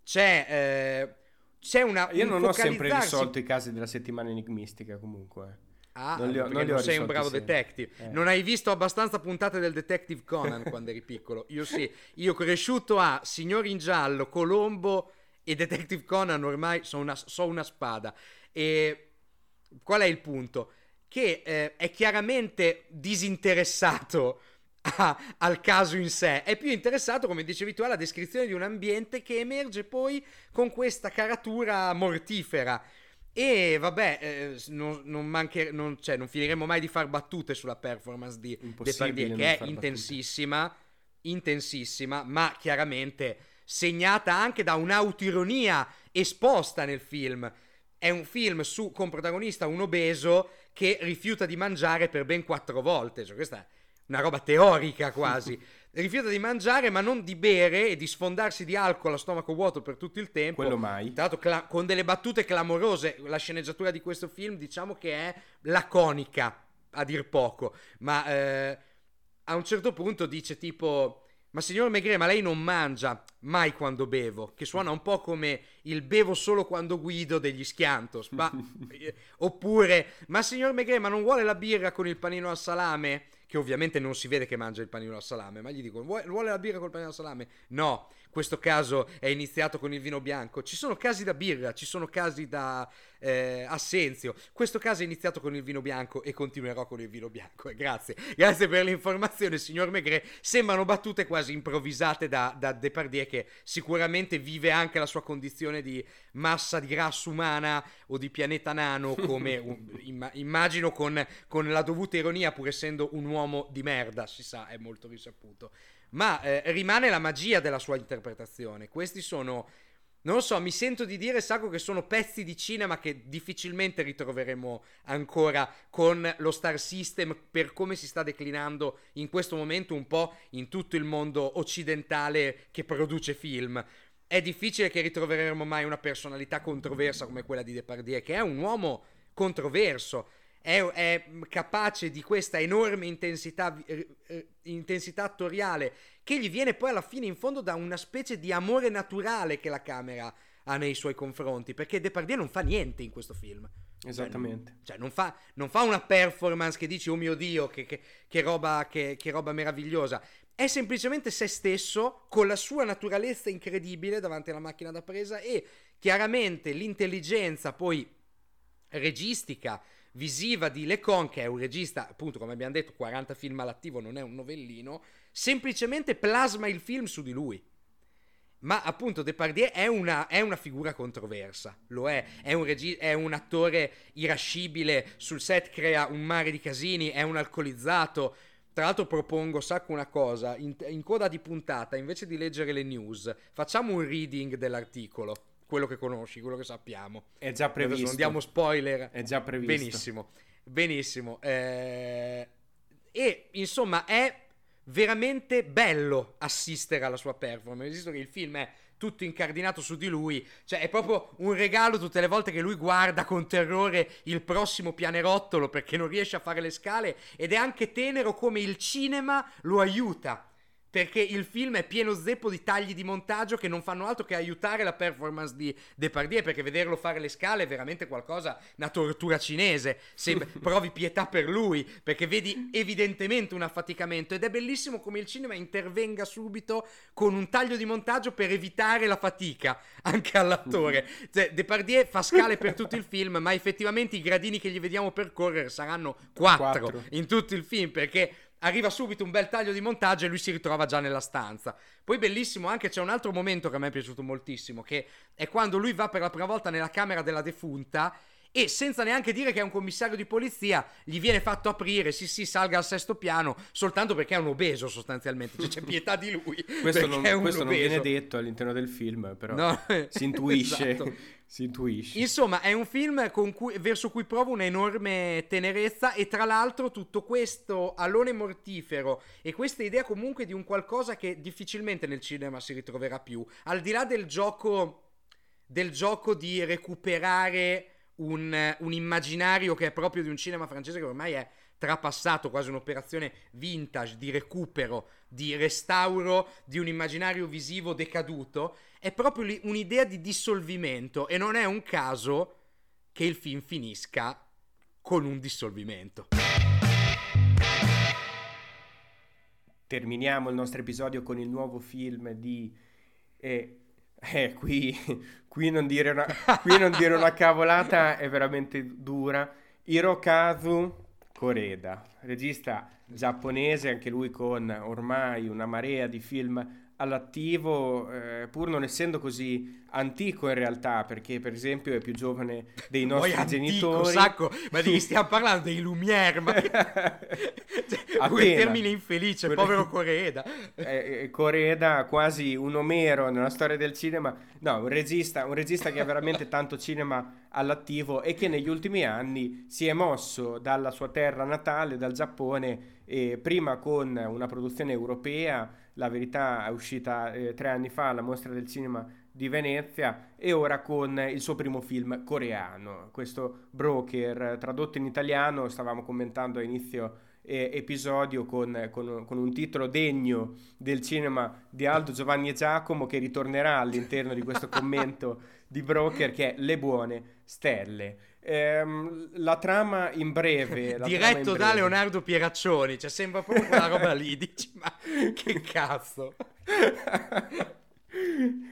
c'è, eh, c'è una. Io non ho sempre risolto i casi della settimana enigmistica, comunque. Ah, non, li ho, non, non sei un bravo sempre. detective. Eh. Non hai visto abbastanza puntate del Detective Conan quando eri piccolo? Io sì. Io cresciuto a Signori in giallo, Colombo e Detective Conan ormai so una, so una spada. E qual è il punto? Che eh, è chiaramente disinteressato a, al caso in sé, è più interessato, come dicevi tu, alla descrizione di un ambiente che emerge poi con questa caratura mortifera. E vabbè, eh, non, non, mancher- non, cioè, non, finiremo mai di far battute sulla performance di Depardieu, che è intensissima, battute. intensissima, ma chiaramente segnata anche da un'autironia esposta nel film. È un film su, con protagonista un obeso che rifiuta di mangiare per ben quattro volte. Cioè, questa una roba teorica quasi. rifiuta di mangiare ma non di bere e di sfondarsi di alcol a stomaco vuoto per tutto il tempo. Quello mai. Tra l'altro cla- con delle battute clamorose. La sceneggiatura di questo film diciamo che è laconica, a dir poco. Ma eh, a un certo punto dice tipo... Ma signor Megre, ma lei non mangia mai quando bevo, che suona un po' come il bevo solo quando guido degli schiantos. Ma, eh, oppure, ma signor Megre, ma non vuole la birra con il panino al salame? Che ovviamente non si vede che mangia il panino al salame, ma gli dicono vuole la birra col panino al salame? No, questo caso è iniziato con il vino bianco. Ci sono casi da birra, ci sono casi da eh, assenzio. Questo caso è iniziato con il vino bianco e continuerò con il vino bianco. Eh, grazie, grazie per l'informazione, signor Megre. Sembrano battute quasi improvvisate da, da Depardieu, che sicuramente vive anche la sua condizione di massa di grassa umana o di pianeta nano, come un, immagino con, con la dovuta ironia, pur essendo un uomo di merda, si sa, è molto risaputo ma eh, rimane la magia della sua interpretazione. Questi sono, non lo so, mi sento di dire, Sacco, che sono pezzi di cinema che difficilmente ritroveremo ancora con lo Star System per come si sta declinando in questo momento un po' in tutto il mondo occidentale che produce film. È difficile che ritroveremo mai una personalità controversa come quella di Depardieu, che è un uomo controverso è, è capace di questa enorme intensità, intensità attoriale che gli viene poi alla fine in fondo da una specie di amore naturale che la camera ha nei suoi confronti, perché Depardieu non fa niente in questo film. Esattamente. Cioè, non, cioè non, fa, non, fa, una performance che dici, oh mio Dio, che, che, che, roba, che, roba, meravigliosa. È semplicemente se stesso, con la sua naturalezza incredibile davanti alla macchina da presa e chiaramente l'intelligenza poi registica visiva di Lecon, che è un regista, appunto, come abbiamo detto, 40 film all'attivo, non è un novellino, semplicemente plasma il film su di lui. Ma appunto Depardieu è una, è una figura controversa, lo è, è un, regi- è un attore irascibile, sul set crea un mare di casini, è un alcolizzato, tra l'altro propongo, Sacco, una cosa, in, in, coda di puntata, invece di leggere le news, facciamo un reading dell'articolo quello che conosci, quello che sappiamo. È già previsto. non diamo spoiler. È già previsto. Benissimo, benissimo. Eh... E insomma è veramente bello assistere alla sua performance, visto che il film è tutto incardinato su di lui, cioè è proprio un regalo tutte le volte che lui guarda con terrore il prossimo pianerottolo perché non riesce a fare le scale ed è anche tenero come il cinema lo aiuta perché il film è pieno zeppo di tagli di montaggio che non fanno altro che aiutare la performance di Depardieu, perché vederlo fare le scale è veramente qualcosa, una tortura cinese, se provi pietà per lui, perché vedi evidentemente un affaticamento ed è bellissimo come il cinema intervenga subito con un taglio di montaggio per evitare la fatica anche all'attore. Cioè, Depardieu fa scale per tutto il film, ma effettivamente i gradini che gli vediamo percorrere saranno quattro. in tutto il film, perché arriva subito un bel taglio di montaggio e lui si ritrova già nella stanza. Poi bellissimo anche c'è un altro momento che a me è piaciuto moltissimo, che è quando lui va per la prima volta nella camera della defunta e senza neanche dire che è un commissario di polizia gli viene fatto aprire, sì sì salga al sesto piano, soltanto perché è un obeso sostanzialmente, cioè c'è pietà di lui. questo non, questo non viene detto all'interno del film, però no, si intuisce. esatto. Si intuisce. Insomma, è un film cui, verso cui provo un'enorme tenerezza e tra l'altro tutto questo alone mortifero e questa idea comunque di un qualcosa che difficilmente nel cinema si ritroverà più, al di là del gioco del gioco di recuperare un, un, immaginario che è proprio di un cinema francese che ormai è trapassato, quasi un'operazione vintage di recupero, di restauro di un immaginario visivo decaduto, è proprio un'idea di dissolvimento e non è un caso che il film finisca con un dissolvimento. Terminiamo il nostro episodio con il nuovo film di... Eh, eh, qui, qui, non dire una, qui non dire una cavolata è veramente dura. Hirokazu Koreda, regista giapponese, anche lui con ormai una marea di film all'attivo, eh, pur non essendo così antico in realtà, perché per esempio è più giovane dei nostri Poi genitori. Antico, sacco, ma di stiamo parlando? Dei Lumière, ma cioè, quel termine infelice, Quelle... povero Coreda. Eh, Coreda, quasi un Omero nella storia del cinema. No, un regista, un regista che ha veramente tanto cinema all'attivo e che negli ultimi anni si è mosso dalla sua terra natale, dal Giappone, e prima con una produzione europea, la verità è uscita eh, tre anni fa alla mostra del cinema di Venezia e ora con il suo primo film coreano, questo Broker tradotto in italiano, stavamo commentando a inizio eh, episodio con, con, con, un titolo degno del cinema di Aldo Giovanni e Giacomo che ritornerà all'interno di questo commento di Broker che è Le buone stelle. Ehm, la trama in breve diretto in breve. da Leonardo Pieraccioni cioè sembra proprio quella roba lì dici ma che cazzo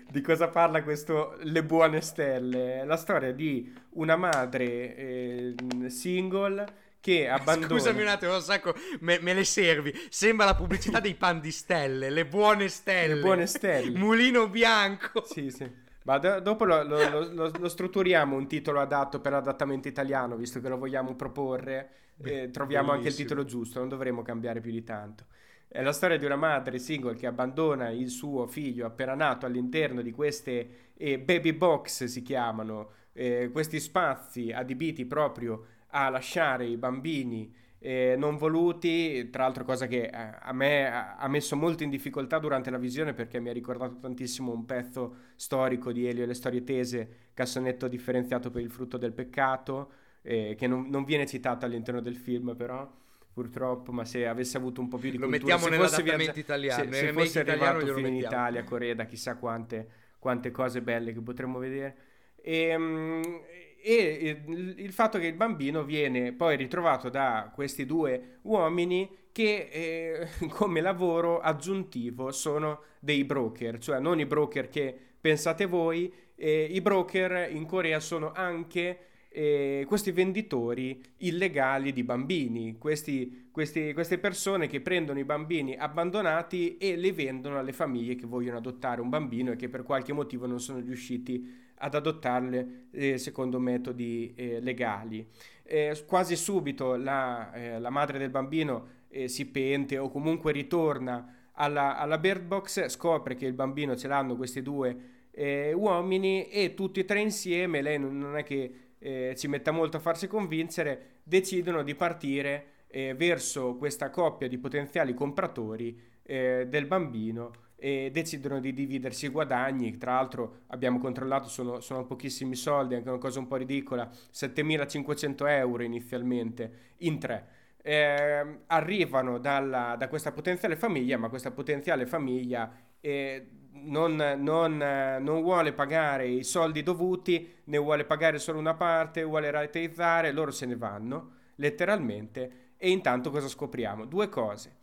di cosa parla questo Le buone stelle? La storia di una madre eh, single che abbandona. Scusami un attimo, un sacco, me, me, le servi. Sembra la pubblicità dei pan di stelle, le buone stelle. Le buone stelle. Mulino bianco. Sì, sì. Ma do- dopo lo, lo, lo, lo, strutturiamo un titolo adatto per adattamento italiano, visto che lo vogliamo proporre. Eh, troviamo Bellissimo. anche il titolo giusto, non dovremo cambiare più di tanto. È la storia di una madre single che abbandona il suo figlio appena nato all'interno di queste eh, baby box, si chiamano, eh, questi spazi adibiti proprio a lasciare i bambini eh, non voluti, tra l'altro cosa che eh, a me ha messo molto in difficoltà durante la visione perché mi ha ricordato tantissimo un pezzo storico di Elio e le storie tese, cassonetto differenziato per il frutto del peccato, eh, che non, non viene citato all'interno del film però purtroppo, ma se avesse avuto un po' più di lo cultura, mettiamo nell'adattamento italiano, se, se fosse arrivato fino in Italia, Coreda, chissà quante, quante, cose belle che potremmo vedere. Ehm, e, e il, il fatto che il bambino viene poi ritrovato da questi due uomini che eh, come lavoro aggiuntivo sono dei broker, cioè non i broker che pensate voi, eh, i broker in Corea sono anche eh, questi venditori illegali di bambini, questi, questi, queste persone che prendono i bambini abbandonati e li vendono alle famiglie che vogliono adottare un bambino e che per qualche motivo non sono riusciti ad adottarle eh, secondo metodi eh, legali. Eh, quasi subito la, eh, la, madre del bambino eh, si pente o comunque ritorna alla, alla bird box, scopre che il bambino ce l'hanno questi due uomini e tutti e tre insieme, lei non è che eh, ci metta molto a farsi convincere, decidono di partire eh, verso questa coppia di potenziali compratori eh, del bambino e decidono di dividersi i guadagni. Tra l'altro abbiamo controllato, sono, sono pochissimi soldi, anche una cosa un po' ridicola, 7.500 euro inizialmente in tre. Eh, arrivano dalla, da questa potenziale famiglia, ma questa potenziale famiglia eh, non, non, non, vuole pagare i soldi dovuti, ne vuole pagare solo una parte, vuole rateizzare, loro se ne vanno, letteralmente, e intanto cosa scopriamo? Due cose.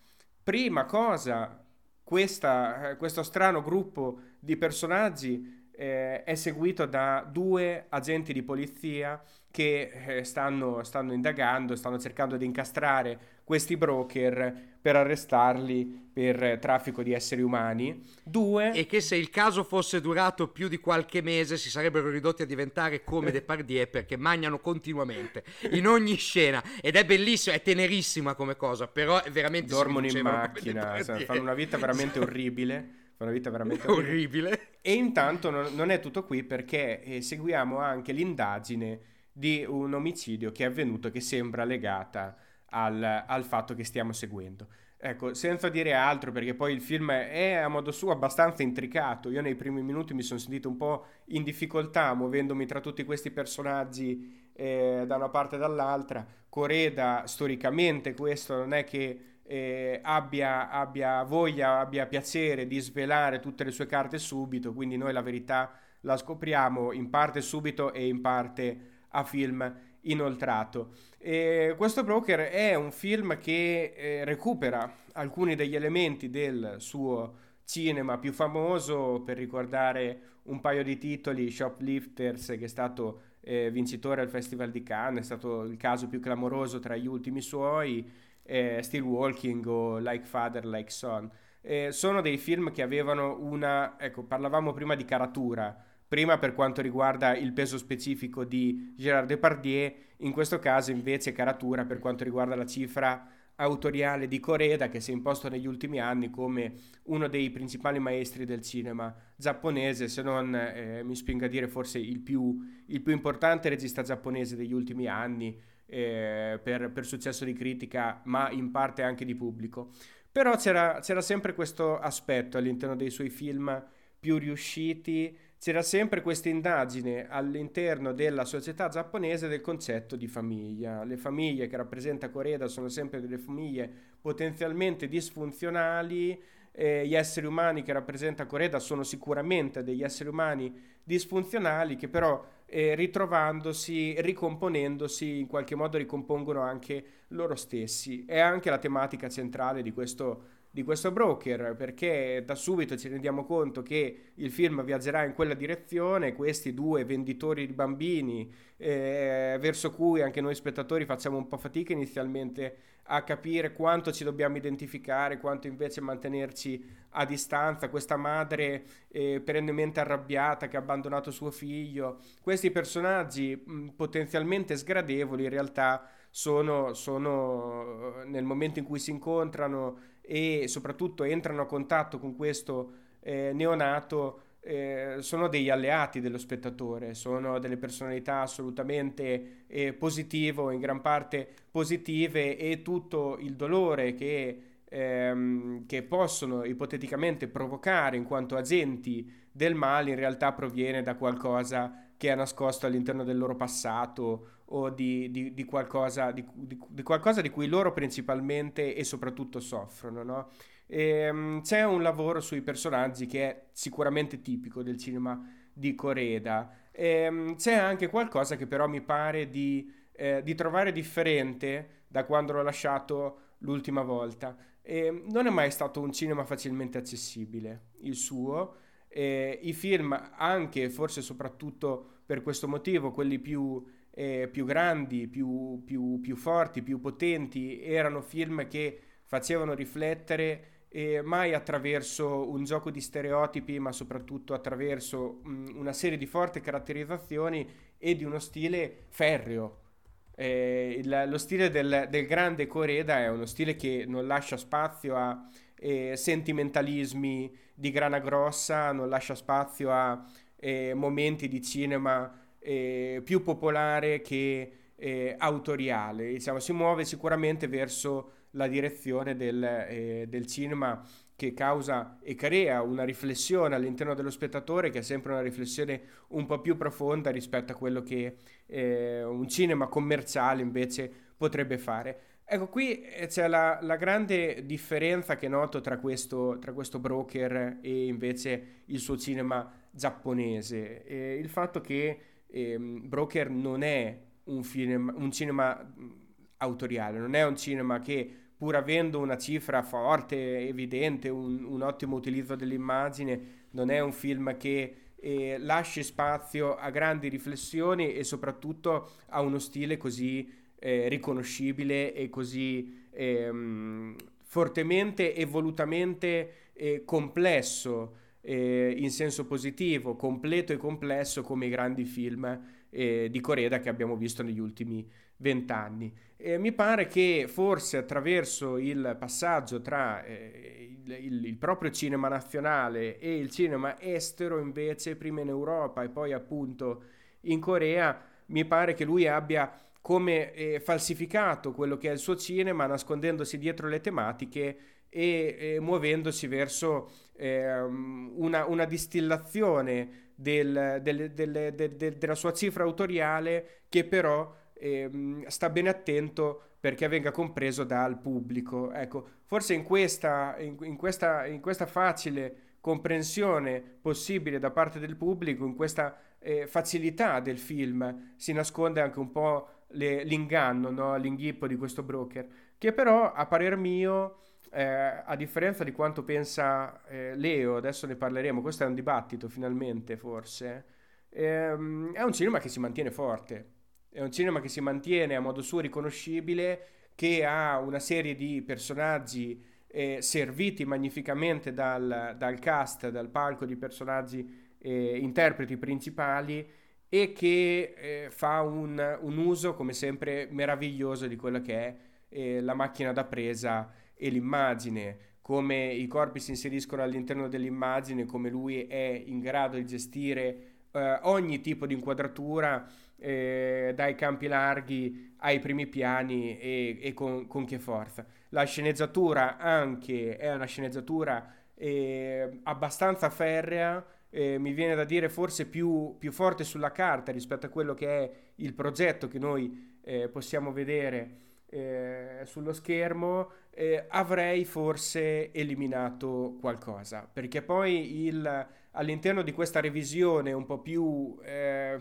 Prima cosa, questa, questo strano gruppo di personaggi eh, è seguito da due agenti di polizia che eh, stanno, stanno indagando, stanno cercando di incastrare questi broker per arrestarli per traffico di esseri umani. Due... E che se il caso fosse durato più di qualche mese si sarebbero ridotti a diventare come Depardieu perché mangiano continuamente, in ogni scena. Ed è bellissimo, è tenerissima come cosa, però è veramente... Dormono in macchina, fanno una vita veramente orribile. Una vita veramente orribile. E intanto non, non è tutto qui perché eh, seguiamo anche l'indagine di un omicidio che è avvenuto che sembra legata al, al fatto che stiamo seguendo. Ecco, senza dire altro, perché poi il film è a modo suo abbastanza intricato. Io nei primi minuti mi sono sentito un po' in difficoltà muovendomi tra tutti questi personaggi eh, da una parte e dall'altra. Coreda, storicamente, questo non è che eh, abbia, abbia voglia, abbia piacere di svelare tutte le sue carte subito, quindi noi la verità la scopriamo in parte subito e in parte a film inoltrato. E questo broker è un film che eh, recupera alcuni degli elementi del suo cinema più famoso, per ricordare un paio di titoli, Shoplifters, che è stato eh, vincitore al Festival di Cannes, è stato il caso più clamoroso tra gli ultimi suoi, eh, Still Walking o Like Father, Like Son. Eh, sono dei film che avevano una, ecco, parlavamo prima di caratura, prima per quanto riguarda il peso specifico di Gérard Depardieu, in questo caso invece caratura per quanto riguarda la cifra autoriale di Coreda che si è imposto negli ultimi anni come uno dei principali maestri del cinema giapponese, se non eh, mi spinga a dire forse il più, il più, importante regista giapponese degli ultimi anni eh, per, per, successo di critica, ma in parte anche di pubblico. Però c'era, c'era sempre questo aspetto all'interno dei suoi film più riusciti c'era sempre questa indagine all'interno della società giapponese del concetto di famiglia. Le famiglie che rappresenta Coreda sono sempre delle famiglie potenzialmente disfunzionali, eh, gli esseri umani che rappresenta Coreda sono sicuramente degli esseri umani disfunzionali che però eh, ritrovandosi, ricomponendosi, in qualche modo ricompongono anche loro stessi. È anche la tematica centrale di questo di questo broker perché da subito ci rendiamo conto che il film viaggerà in quella direzione, questi due venditori di bambini eh, verso cui anche noi spettatori facciamo un po' fatica inizialmente a capire quanto ci dobbiamo identificare, quanto invece mantenerci a distanza, questa madre eh, perennemente arrabbiata che ha abbandonato suo figlio, questi personaggi mh, potenzialmente sgradevoli in realtà sono, sono nel momento in cui si incontrano e soprattutto entrano a contatto con questo eh, neonato eh, sono degli alleati dello spettatore, sono delle personalità assolutamente eh, positive in gran parte positive e tutto il dolore che, ehm, che possono ipoteticamente provocare in quanto agenti del male in realtà proviene da qualcosa che è nascosto all'interno del loro passato o di, di, di, qualcosa, di, qualcosa, di, cui loro principalmente e soprattutto soffrono. No? E, um, c'è un lavoro sui personaggi che è sicuramente tipico del cinema di Coreda. E, um, c'è anche qualcosa che però mi pare di, eh, trovare differente da quando l'ho lasciato l'ultima volta. E non è mai stato un cinema facilmente accessibile il suo. E I film, anche forse soprattutto per questo motivo, quelli più eh, più grandi, più, più, più, forti, più potenti, erano film che facevano riflettere eh, mai attraverso un gioco di stereotipi, ma soprattutto attraverso mh, una serie di forti caratterizzazioni e di uno stile ferreo. Eh, il, lo stile del, del, grande Coreda è uno stile che non lascia spazio a eh, sentimentalismi di grana grossa, non lascia spazio a eh, momenti di cinema eh, più popolare che eh, autoriale. Diciamo, si muove sicuramente verso la direzione del, eh, del cinema che causa e crea una riflessione all'interno dello spettatore che è sempre una riflessione un po' più profonda rispetto a quello che eh, un cinema commerciale invece potrebbe fare. Ecco, qui eh, c'è la, la grande differenza che noto tra questo, tra questo, broker e invece il suo cinema giapponese. E il fatto che ehm, Broker non è un, film, un cinema autoriale, non è un cinema che pur avendo una cifra forte, evidente, un, un ottimo utilizzo dell'immagine, non è un film che eh, lasci spazio a grandi riflessioni e soprattutto a uno stile così eh, riconoscibile e così ehm, fortemente e volutamente eh, complesso eh, in senso positivo, completo e complesso come i grandi film eh, di Coreda che abbiamo visto negli ultimi vent'anni. Mi pare che forse attraverso il passaggio tra eh, il, il, il, proprio cinema nazionale e il cinema estero, invece, prima in Europa e poi appunto in Corea, mi pare che lui abbia come eh, falsificato quello che è il suo cinema, nascondendosi dietro le tematiche e, e muovendosi verso eh, una, una, distillazione del, del, del, della sua cifra autoriale che però eh, sta bene attento perché venga compreso dal pubblico. Ecco, forse in questa, in, in questa, in questa facile comprensione possibile da parte del pubblico, in questa eh, facilità del film, si nasconde anche un po' le, l'inganno, no? l'inghippo di questo broker, che però a parer mio eh, a differenza di quanto pensa eh, Leo, adesso ne parleremo, questo è un dibattito finalmente forse, ehm, è un cinema che si mantiene forte, è un cinema che si mantiene a modo suo riconoscibile, che ha una serie di personaggi eh, serviti magnificamente dal, dal, cast, dal palco di personaggi eh, interpreti principali e che eh, fa un, un, uso come sempre meraviglioso di quello che è eh, la macchina da presa e l'immagine, come i corpi si inseriscono all'interno dell'immagine, come lui è in grado di gestire eh, ogni tipo di inquadratura eh, dai campi larghi ai primi piani e, e con, con, che forza. La sceneggiatura anche è una sceneggiatura eh, abbastanza ferrea, eh, mi viene da dire forse più, più, forte sulla carta rispetto a quello che è il progetto che noi eh, possiamo vedere eh, sullo schermo, eh, avrei forse eliminato qualcosa, perché poi il, all'interno di questa revisione un po' più eh,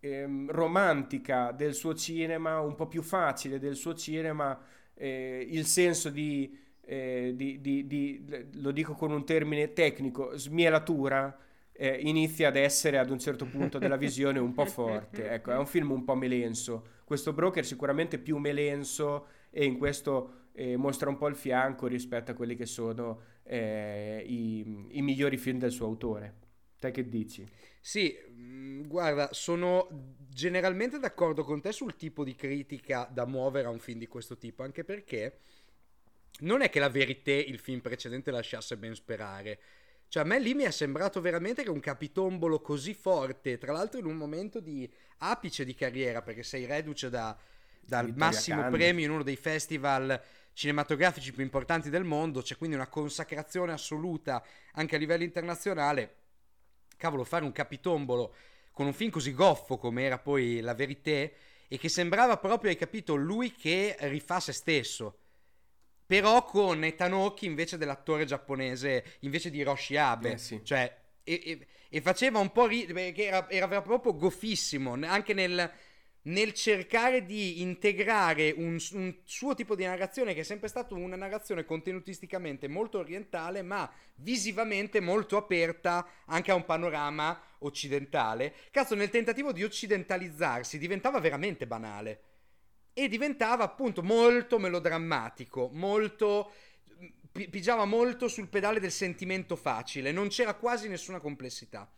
ehm, romantica del suo cinema, un po' più facile del suo cinema, eh, il senso di, di, di, di, lo dico con un termine tecnico, smielatura, eh, inizia ad essere ad un certo punto della visione un po' forte. Ecco, è un film un po' melenso. Questo broker sicuramente più melenso e in questo eh, mostra un po' il fianco rispetto a quelli che sono eh, i, i, migliori film del suo autore. Te che dici? Sì, mm, guarda, sono generalmente d'accordo con te sul tipo di critica da muovere a un film di questo tipo, anche perché non è che la verità il film precedente lasciasse ben sperare. Cioè, a me lì mi è sembrato veramente che un capitombolo così forte, tra l'altro in un momento di apice di carriera, perché sei reduce da, dal Vittoria massimo Cannes. premio in uno dei festival cinematografici più importanti del mondo, c'è quindi una consacrazione assoluta anche a livello internazionale. Cavolo, fare un capitombolo con un film così goffo come era poi La Verité e che sembrava proprio, hai capito, lui che rifà se stesso però con Etanoki invece dell'attore giapponese, invece di Hiroshi Abe. Eh sì. Cioè, e, e, e, faceva un po' ridere, perché era, era, proprio goffissimo, anche nel, nel cercare di integrare un, un, suo tipo di narrazione che è sempre stato una narrazione contenutisticamente molto orientale, ma visivamente molto aperta anche a un panorama occidentale. Cazzo, nel tentativo di occidentalizzarsi diventava veramente banale e diventava appunto molto melodrammatico, molto pigiava molto sul pedale del sentimento facile, non c'era quasi nessuna complessità.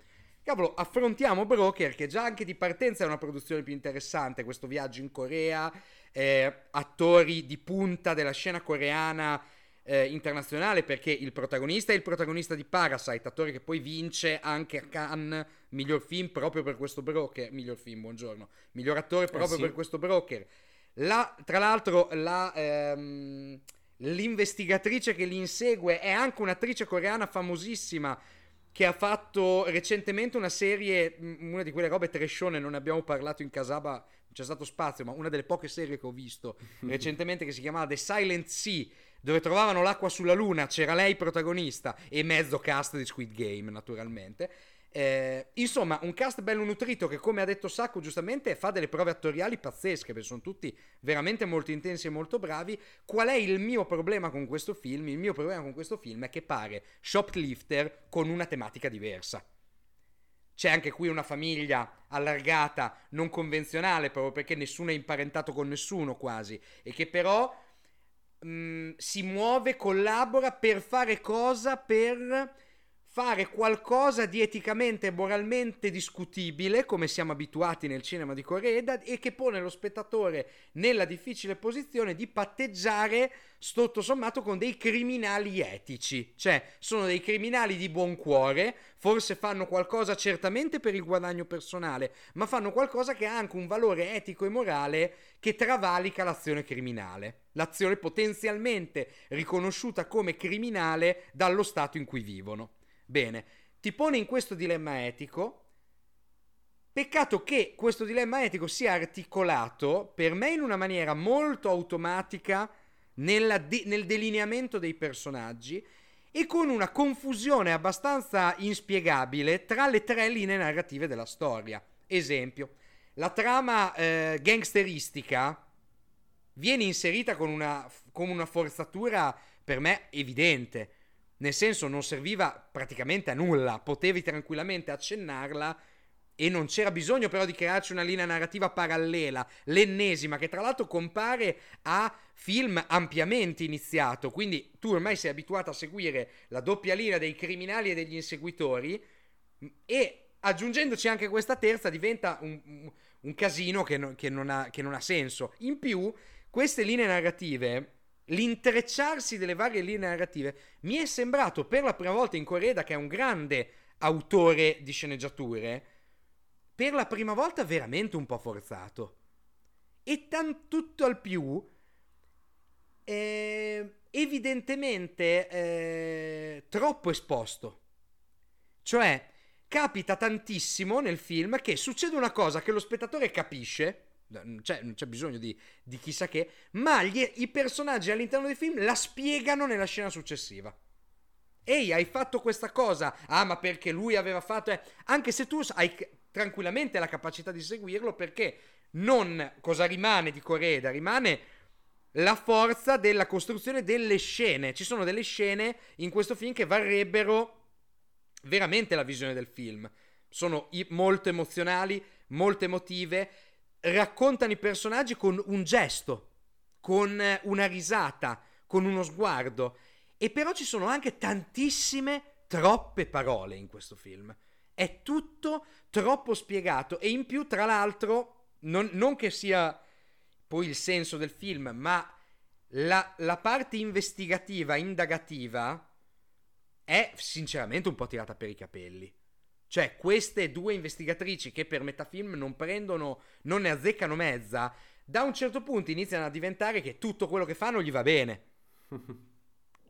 Cavolo, affrontiamo Broker, che già anche di partenza è una produzione più interessante, questo viaggio in Corea, eh, attori di punta della scena coreana eh, internazionale, perché il protagonista è il protagonista di Parasite, attore che poi vince anche a Cannes miglior film proprio per questo Broker, miglior film, buongiorno, miglior attore proprio eh sì. per questo Broker. La, tra l'altro, la, ehm, l'investigatrice che li insegue è anche un'attrice coreana famosissima che ha fatto recentemente una serie, una di quelle robe trashone, non ne abbiamo parlato in Casaba, non c'è stato spazio, ma una delle poche serie che ho visto recentemente che si chiamava The Silent Sea, dove trovavano l'acqua sulla luna, c'era lei protagonista e mezzo cast di Squid Game, naturalmente. Eh, insomma, un cast bello nutrito che, come ha detto Sacco giustamente, fa delle prove attoriali pazzesche, perché sono tutti veramente molto intensi e molto bravi. Qual è il mio problema con questo film? Il mio problema con questo film è che pare shoplifter con una tematica diversa. C'è anche qui una famiglia allargata, non convenzionale, proprio perché nessuno è imparentato con nessuno quasi, e che però mh, mm, si muove, collabora per fare cosa? Per fare qualcosa di eticamente e moralmente discutibile, come siamo abituati nel cinema di Coreda, e che pone lo spettatore nella difficile posizione di patteggiare, tutto sommato, con dei criminali etici. Cioè, sono dei criminali di buon cuore, forse fanno qualcosa certamente per il guadagno personale, ma fanno qualcosa che ha anche un valore etico e morale che travalica l'azione criminale. L'azione potenzialmente riconosciuta come criminale dallo Stato in cui vivono. Bene, ti pone in questo dilemma etico. Peccato che questo dilemma etico sia articolato per me in una maniera molto automatica de- nel delineamento dei personaggi e con una confusione abbastanza inspiegabile tra le tre linee narrative della storia. Esempio, la trama eh, gangsteristica viene inserita con una, con una forzatura per me evidente nel senso non serviva praticamente a nulla, potevi tranquillamente accennarla e non c'era bisogno però di crearci una linea narrativa parallela, l'ennesima, che tra l'altro compare a film ampiamente iniziato, quindi tu ormai sei abituato a seguire la doppia linea dei criminali e degli inseguitori e aggiungendoci anche questa terza diventa un, un casino che, no, che, non ha, che non ha senso. In più, queste linee narrative l'intrecciarsi delle varie linee narrative mi è sembrato per la prima volta in Coreda, che è un grande autore di sceneggiature, per la prima volta veramente un po' forzato. E tan tutto al più, eh, evidentemente eh, troppo esposto. Cioè, capita tantissimo nel film che succede una cosa che lo spettatore capisce, c'è, non c'è bisogno di, di, chissà che, ma gli, i personaggi all'interno del film la spiegano nella scena successiva. Ehi, hai fatto questa cosa? Ah, ma perché lui aveva fatto... Eh. Anche se tu hai tranquillamente la capacità di seguirlo perché non cosa rimane di Coreda, rimane la forza della costruzione delle scene. Ci sono delle scene in questo film che varrebbero veramente la visione del film. Sono molto emozionali, molto emotive, raccontano i personaggi con un gesto, con una risata, con uno sguardo. E però ci sono anche tantissime, troppe parole in questo film. È tutto troppo spiegato e in più, tra l'altro, non, non che sia poi il senso del film, ma la, la parte investigativa, indagativa, è sinceramente un po' tirata per i capelli. Cioè, queste due investigatrici che per metà film non prendono, non ne azzeccano mezza, da un certo punto iniziano a diventare che tutto quello che fanno gli va bene.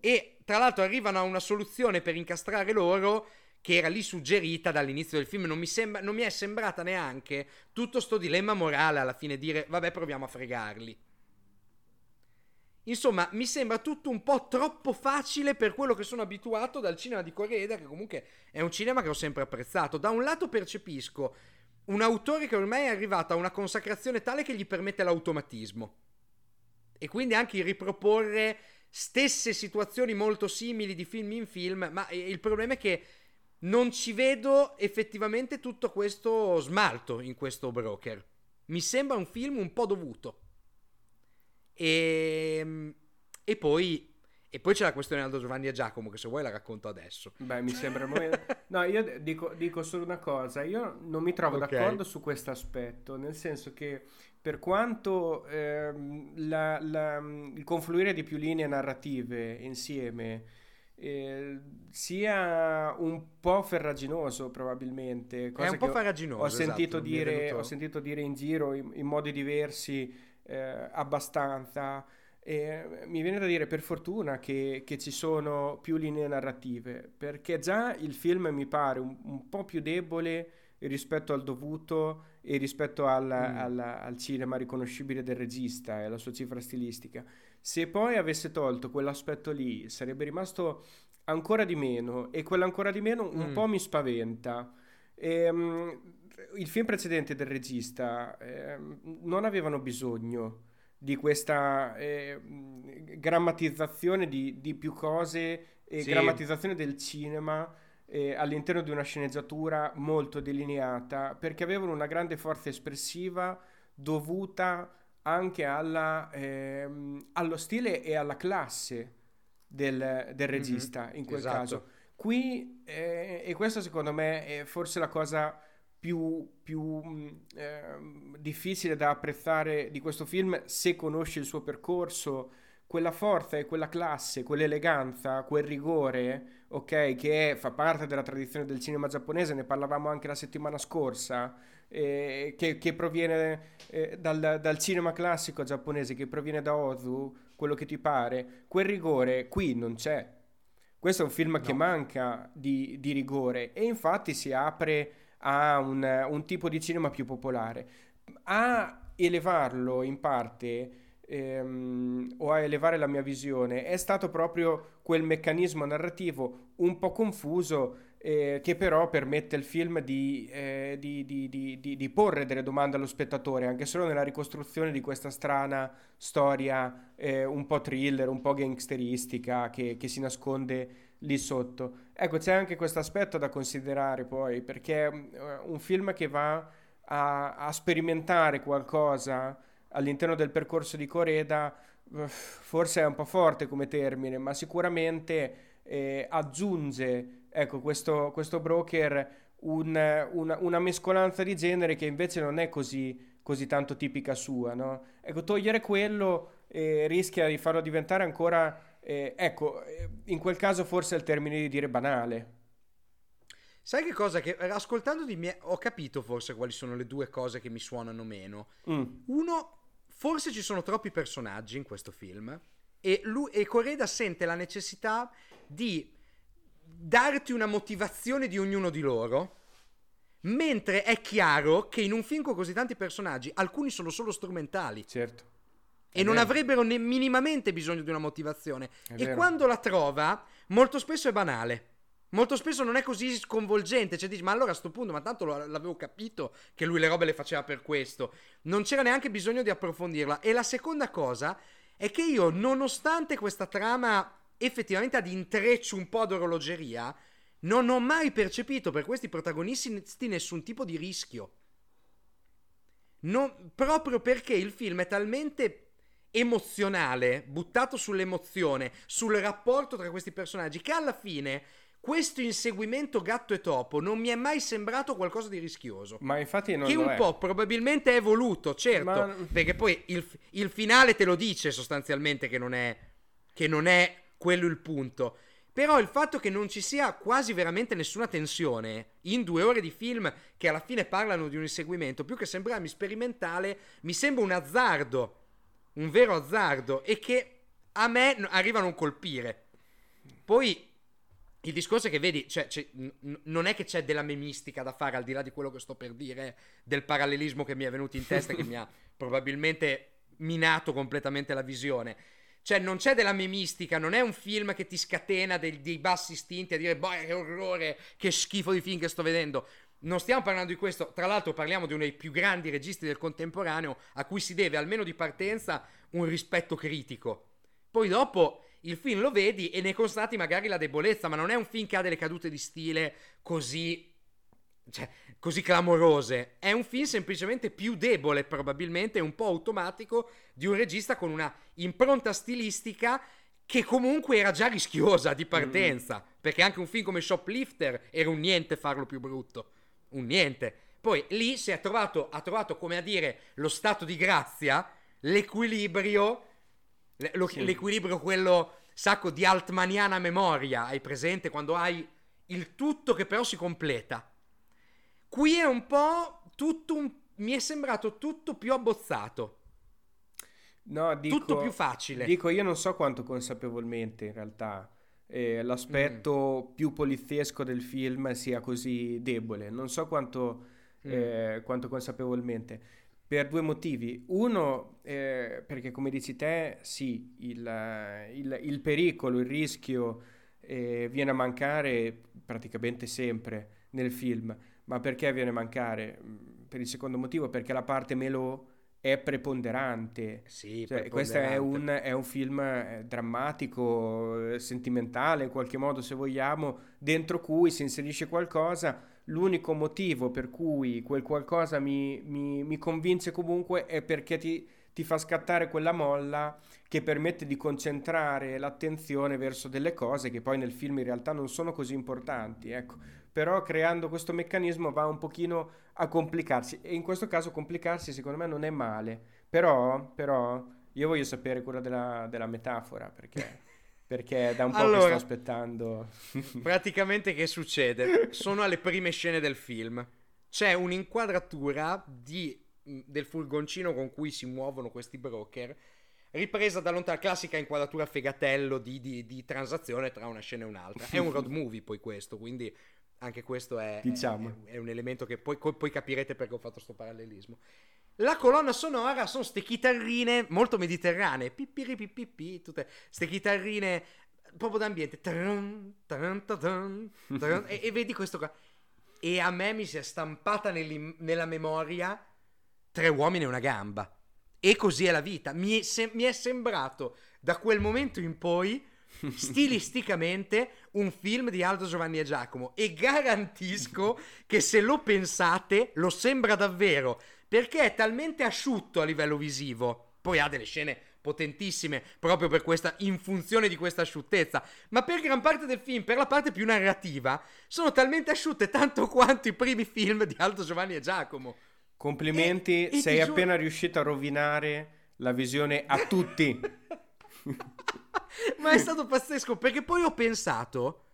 e tra l'altro arrivano a una soluzione per incastrare loro che era lì suggerita dall'inizio del film. Non mi, sembra, non mi è sembrata neanche tutto sto dilemma morale alla fine dire vabbè proviamo a fregarli. Insomma, mi sembra tutto un po' troppo facile per quello che sono abituato dal cinema di Coreda, che comunque è un cinema che ho sempre apprezzato. Da un lato percepisco un autore che ormai è arrivato a una consacrazione tale che gli permette l'automatismo. E quindi anche il riproporre stesse situazioni molto simili di film in film, ma il problema è che non ci vedo effettivamente tutto questo smalto in questo broker. Mi sembra un film un po' dovuto. E, ehm, e poi e poi c'è la questione Aldo Giovanni e Giacomo, che se vuoi la racconto adesso. Beh, mi sembra... no, io dico, dico, solo una cosa. Io non mi trovo okay. d'accordo su questo aspetto, nel senso che per quanto ehm, la, la, il confluire di più linee narrative insieme eh, sia un po' ferraginoso probabilmente. Cosa È un po' farraginoso. Ho sentito, esatto, dire, venuto... ho sentito dire in giro in, in modi diversi eh, abbastanza. E mi viene da dire per fortuna che, che, ci sono più linee narrative, perché già il film mi pare un, un po' più debole rispetto al dovuto e rispetto al, mm. al, al cinema riconoscibile del regista e alla sua cifra stilistica. Se poi avesse tolto quell'aspetto lì, sarebbe rimasto ancora di meno e quell'ancora di meno un mm. po' mi spaventa. E, um, il film precedente del regista eh, non avevano bisogno di questa eh, grammatizzazione di, di, più cose e sì. grammatizzazione del cinema eh, all'interno di una sceneggiatura molto delineata perché avevano una grande forza espressiva dovuta anche alla, ehm, allo stile e alla classe del, del mhm. regista mm-hmm, in quel esatto. caso. Qui, eh, e questa secondo me è forse la cosa più, più eh, difficile da apprezzare di questo film se conosci il suo percorso, quella forza e quella classe, quell'eleganza, quel rigore, ok, che fa parte della tradizione del cinema giapponese, ne parlavamo anche la settimana scorsa, eh, che, che, proviene eh, dal, dal, cinema classico giapponese, che proviene da Ozu, quello che ti pare, quel rigore qui non c'è. Questo è un film no. che manca di, di, rigore e infatti si apre a un, un tipo di cinema più popolare. A elevarlo in parte ehm, o a elevare la mia visione è stato proprio quel meccanismo narrativo un po' confuso eh, che però permette al film di, eh, di, di, di, porre delle domande allo spettatore, anche solo nella ricostruzione di questa strana storia eh, un po' thriller, un po' gangsteristica che, che, si nasconde lì sotto. Ecco, c'è anche questo aspetto da considerare poi, perché è un film che va a, a sperimentare qualcosa all'interno del percorso di Coreda, forse è un po' forte come termine, ma sicuramente eh, aggiunge ecco, questo, questo broker un, una, una, mescolanza di genere che invece non è così, così tanto tipica sua, no? Ecco, togliere quello eh, rischia di farlo diventare ancora, eh, ecco, eh, in quel caso forse è il termine di dire banale. Sai che cosa? Che eh, ascoltando di me ho capito forse quali sono le due cose che mi suonano meno. Mm. Uno, forse ci sono troppi personaggi in questo film e, lui, e Coreda sente la necessità di darti una motivazione di ognuno di loro. Mentre è chiaro che in un film con così tanti personaggi, alcuni sono solo strumentali. Certo. E non avrebbero ne- minimamente bisogno di una motivazione. È e vero. quando la trova, molto spesso è banale. Molto spesso non è così sconvolgente. Cioè, dici, ma allora a sto punto, ma tanto l'avevo capito che lui le robe le faceva per questo. Non c'era neanche bisogno di approfondirla. E la seconda cosa è che io, nonostante questa trama effettivamente ad intreccio un po' d'orologeria, non ho mai percepito per questi protagonisti nessun tipo di rischio. Non, proprio perché il film è talmente emozionale, buttato sull'emozione, sul rapporto tra questi personaggi, che alla fine questo inseguimento gatto e topo non mi è mai sembrato qualcosa di rischioso. Ma infatti non Che un è. po' probabilmente è voluto, certo, Ma... perché poi il, il, finale te lo dice sostanzialmente che non è, che non è quello il punto. Però il fatto che non ci sia quasi veramente nessuna tensione in due ore di film che alla fine parlano di un inseguimento, più che sembrarmi sperimentale, mi sembra un azzardo, un vero azzardo, e che a me arriva a non colpire. Poi il discorso è che vedi, cioè, n- non è che c'è della memistica da fare al di là di quello che sto per dire, del parallelismo che mi è venuto in testa, che mi ha probabilmente minato completamente la visione. Cioè, non c'è della memistica, non è un film che ti scatena dei, dei bassi istinti a dire, boh, che orrore, che schifo di film che sto vedendo. Non stiamo parlando di questo, tra l'altro parliamo di uno dei più grandi registi del contemporaneo a cui si deve, almeno di partenza, un rispetto critico. Poi dopo il film lo vedi e ne constati magari la debolezza, ma non è un film che ha delle cadute di stile così cioè, così clamorose. È un film semplicemente più debole, probabilmente, un po' automatico, di un regista con una impronta stilistica che comunque era già rischiosa di partenza. Mm. Perché anche un film come Shoplifter era un niente farlo più brutto. Un niente. Poi lì si è trovato, ha trovato, come a dire, lo stato di grazia, l'equilibrio, lo, sì. l'equilibrio quello sacco di altmaniana memoria. Hai presente quando hai il tutto che però si completa Qui è un po' tutto un... mi è sembrato tutto più abbozzato. No, dico, tutto più facile. Dico, io non so quanto consapevolmente in realtà eh, l'aspetto mm. più poliziesco del film sia così debole. Non so quanto, mm. eh, quanto consapevolmente. Per due motivi. Uno, eh, perché come dici te, sì, il, il, il pericolo, il rischio eh, viene a mancare praticamente sempre nel film. Ma perché viene a mancare? Mm, per il secondo motivo, perché la parte Melò è preponderante. Sì, cioè, preponderante. Questo è un, è un, film eh, drammatico, eh, sentimentale in qualche modo, se vogliamo, dentro cui si inserisce qualcosa. L'unico motivo per cui quel qualcosa mi, mi, mi convince comunque è perché ti, ti fa scattare quella molla che permette di concentrare l'attenzione verso delle cose che poi nel film in realtà non sono così importanti. Ecco però creando questo meccanismo va un pochino a complicarsi e in questo caso complicarsi secondo me non è male, però, però io voglio sapere quella della, della metafora perché... perché da un po' allora, che sto aspettando. praticamente che succede? Sono alle prime scene del film. C'è un'inquadratura di, del furgoncino con cui si muovono questi broker, ripresa da lontano, classica inquadratura fegatello di, di, di transazione tra una scena e un'altra. È un road movie poi questo, quindi anche questo è, diciamo. è, è un elemento che poi, poi, capirete perché ho fatto questo parallelismo. La colonna sonora sono ste chitarrine molto mediterranee, pipiri pipipi, tutte ste chitarrine proprio d'ambiente. Tarun, tarun, tarun, e, e vedi questo qua. E a me mi si è stampata nella memoria tre uomini e una gamba. E così è la vita. Mi è, se- mi è sembrato da quel momento in poi stilisticamente un film di Aldo Giovanni e Giacomo e garantisco che se lo pensate lo sembra davvero perché è talmente asciutto a livello visivo. Poi ha delle scene potentissime proprio per questa in funzione di questa asciuttezza ma per gran parte del film per la parte più narrativa sono talmente asciutte tanto quanto i primi film di Aldo Giovanni e Giacomo. Complimenti e, e sei appena giuro... riuscito a rovinare la visione a tutti ma è stato pazzesco perché poi ho pensato.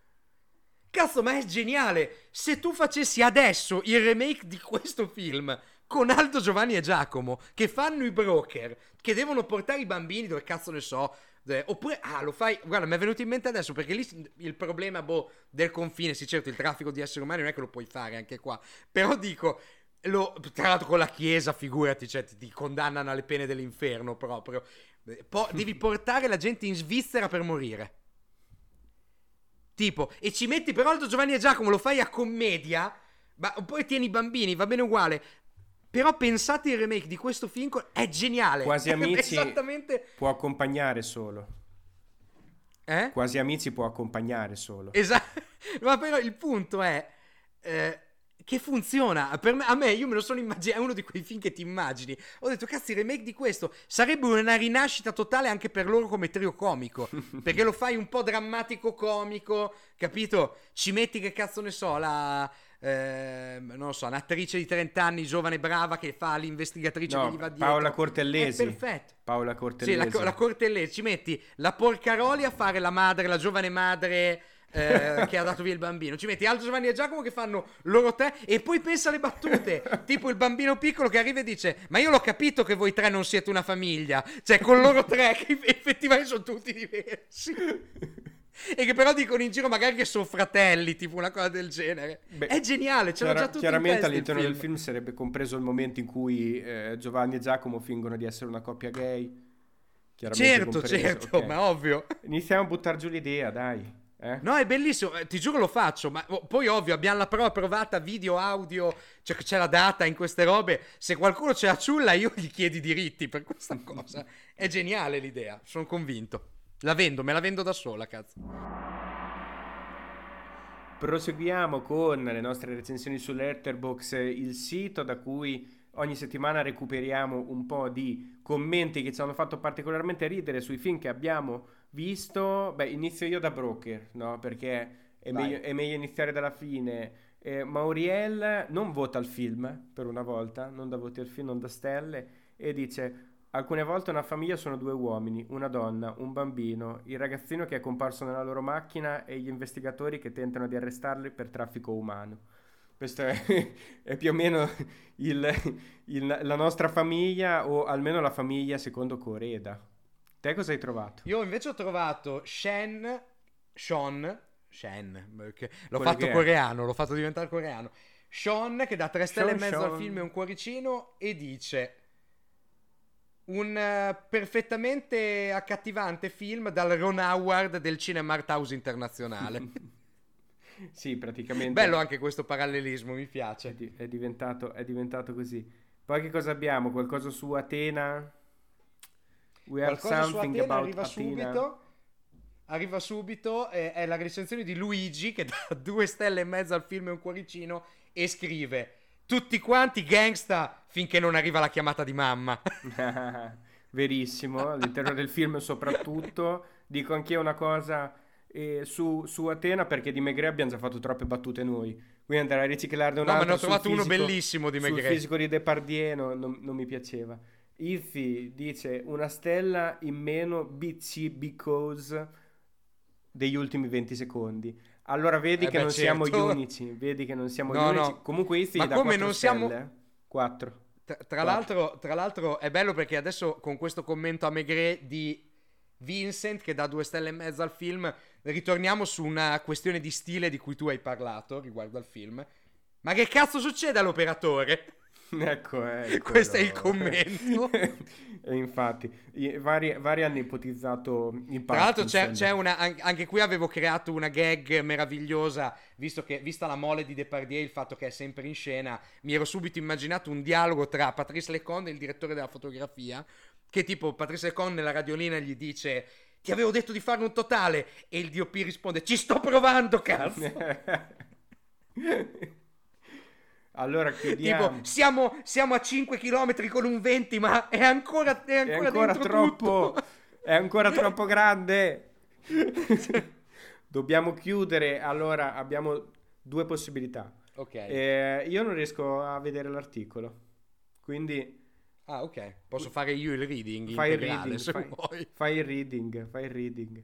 Cazzo, ma è geniale! Se tu facessi adesso il remake di questo film con Aldo Giovanni e Giacomo che fanno i broker, che devono portare i bambini dove cazzo ne so. Eh, oppure, ah, lo fai. Guarda, mi è venuto in mente adesso perché lì il problema boh, del confine, sì, certo, il traffico di esseri umani non è che lo puoi fare anche qua. Però dico, lo, tra l'altro con la chiesa, figurati, cioè ti, ti condannano alle pene dell'inferno proprio. Po- devi portare la gente in Svizzera per morire. Tipo, e ci metti però Aldo Giovanni e Giacomo, lo fai a commedia, ma poi tieni i bambini, va bene uguale. Però pensate il remake di questo film, è geniale. Quasi Amici Esattamente... può accompagnare solo. Eh? Quasi Amici può accompagnare solo. Esatto. Ma però il punto è... Eh, che funziona. Per me, a me, io me lo sono immaginato. È uno di quei film che ti immagini. Ho detto, cazzo, il remake di questo sarebbe una rinascita totale anche per loro come trio comico. perché lo fai un po' drammatico comico, capito? Ci metti che cazzo ne so, la. Eh, non lo so, un'attrice di 30 anni, giovane brava, che fa l'investigatrice no, che gli va dietro. Paola Cortellesi. È perfetto. Paola Cortellesi. Sì, la, la Cortellesi. Ci metti la Porcaroli a fare la madre, la giovane madre eh, che ha dato via il bambino. Ci metti Aldo Giovanni e Giacomo che fanno loro tre e poi pensa alle battute. tipo il bambino piccolo che arriva e dice: Ma io l'ho capito che voi tre non siete una famiglia. Cioè, con loro tre che effettivamente sono tutti diversi. e che però dicono in giro magari che sono fratelli, tipo una cosa del genere. Beh, è geniale, ce chiara- già tutti Chiaramente all'interno del film sarebbe compreso il momento in cui eh, Giovanni e Giacomo fingono di essere una coppia gay. Certo, compreso. certo, okay. ma ovvio. Iniziamo a buttare giù l'idea, dai. Eh? No, è bellissimo, eh, ti giuro lo faccio, ma oh, poi ovvio abbiamo la prova provata video, audio, cioè c'è la data in queste robe, se qualcuno ce la ciulla io gli chiedi diritti per questa cosa. è geniale l'idea, sono convinto. La vendo, me la vendo da sola, cazzo. Proseguiamo con le nostre recensioni sull'Etherbox, il sito da cui ogni settimana recuperiamo un po' di commenti che ci hanno fatto particolarmente ridere sui film che abbiamo visto, beh, inizio io da broker, no? Perché è, meglio, è meglio, iniziare dalla fine. Eh, Mauriel non vota il film per una volta, non dà voti al film, non da stelle, e dice: Alcune volte una famiglia sono due uomini, una donna, un bambino, il ragazzino che è comparso nella loro macchina e gli investigatori che tentano di arrestarli per traffico umano. Questa è, è più o meno il, il, la nostra famiglia, o almeno la famiglia secondo Coreda. Te cosa hai trovato? Io invece ho trovato Shen, Sean, Shen, perché l'ho Quello fatto coreano, l'ho fatto diventare coreano. Sean che dà 3 stelle Sean, e mezzo Sean. al film e un cuoricino e dice un uh, perfettamente accattivante film dal Ron Howard del Cinema Art House internazionale. sì, praticamente. Bello anche questo parallelismo, mi piace. È, di- è, diventato, è diventato così. Poi che cosa abbiamo? Qualcosa su Atena? We have Qualcosa something about arriva Athena. subito. Arriva subito, eh, è la recensione di Luigi che dà due stelle e mezza al film e un cuoricino e scrive tutti quanti gangsta finché non arriva la chiamata di mamma. Verissimo, all'interno del film soprattutto. Dico anch'io una cosa eh, su, su, Atena perché di Megre abbiamo già fatto troppe battute noi. Quindi andare a riciclarne un no, altro. ma ne ho trovato fisico, uno bellissimo di Megre. Il fisico di Depardieu non, non mi piaceva. Izzy dice una stella in meno BC because degli ultimi 20 secondi. Allora vedi eh che beh, non certo. siamo gli unici, vedi che non siamo no, gli unici. No. Comunque Izzy Ma come non stelle, siamo 4. Tra, tra, l'altro, tra, l'altro, è bello perché adesso con questo commento a Megre di Vincent che dà due stelle e mezza al film, ritorniamo su una questione di stile di cui tu hai parlato riguardo al film. Ma che cazzo succede all'operatore? Ecco, ecco questo è il commento. e infatti, vari, vari, hanno ipotizzato il Tra l'altro c'è, c'è, una, anche qui avevo creato una gag meravigliosa, visto che, vista la mole di Depardieu, il fatto che è sempre in scena, mi ero subito immaginato un dialogo tra Patrice Lecon e il direttore della fotografia, che tipo Patrice Lecon nella radiolina gli dice ti avevo detto di fare un totale e il DOP risponde ci sto provando cazzo allora chiudiamo tipo siamo, siamo, a 5 km con un 20 ma è ancora, è ancora, è ancora troppo tutto. è ancora troppo grande dobbiamo chiudere allora abbiamo due possibilità ok eh, io non riesco a vedere l'articolo quindi Ah, ok. Posso fare io il reading fai il reading, fai, fai, il reading, fai il reading.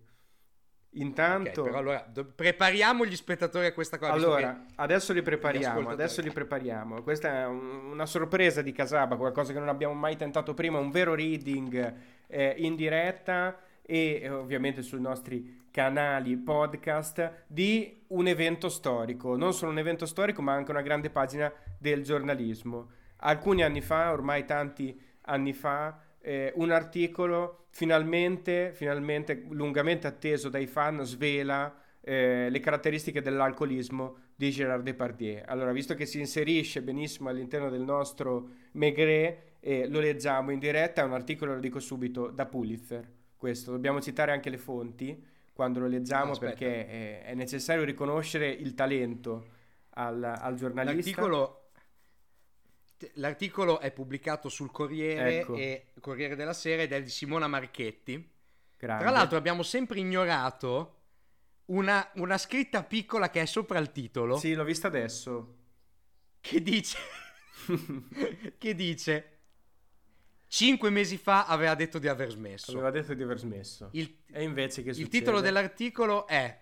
Intanto... Okay, però allora do- prepariamo gli spettatori a questa cosa. Allora, adesso li prepariamo, adesso li prepariamo. Questa è un, una sorpresa di Casaba, qualcosa che non abbiamo mai tentato prima, un vero reading eh, in diretta e eh, ovviamente sui nostri canali podcast di un evento storico, non solo un evento storico ma anche una grande pagina del giornalismo alcuni anni fa, ormai tanti anni fa, eh, un articolo finalmente, finalmente lungamente atteso dai fan svela eh, le caratteristiche dell'alcolismo di Gérard Depardieu. Allora, visto che si inserisce benissimo all'interno del nostro Maigret, eh, lo leggiamo in diretta, è un articolo, lo dico subito, da Pulitzer. Questo, dobbiamo citare anche le fonti quando lo leggiamo no, perché è, è, necessario riconoscere il talento al, al giornalista. L'articolo L'articolo è pubblicato sul Corriere ecco. e Corriere della Sera ed è di Simona Marchetti. Grande. Tra l'altro abbiamo sempre ignorato una, una, scritta piccola che è sopra il titolo. Sì, l'ho vista adesso. Che dice... che dice... Cinque mesi fa aveva detto di aver smesso. Aveva detto di aver smesso. Il, e invece che Il succede? titolo dell'articolo è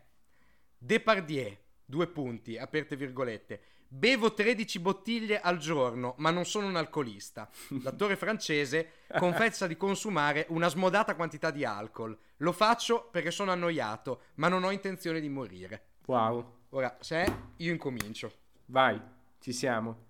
Depardieu, due punti, aperte virgolette Bevo 13 bottiglie al giorno, ma non sono un alcolista. L'attore francese confessa di consumare una smodata quantità di alcol. Lo faccio perché sono annoiato, ma non ho intenzione di morire. Wow. Ora, se io incomincio. Vai, ci siamo.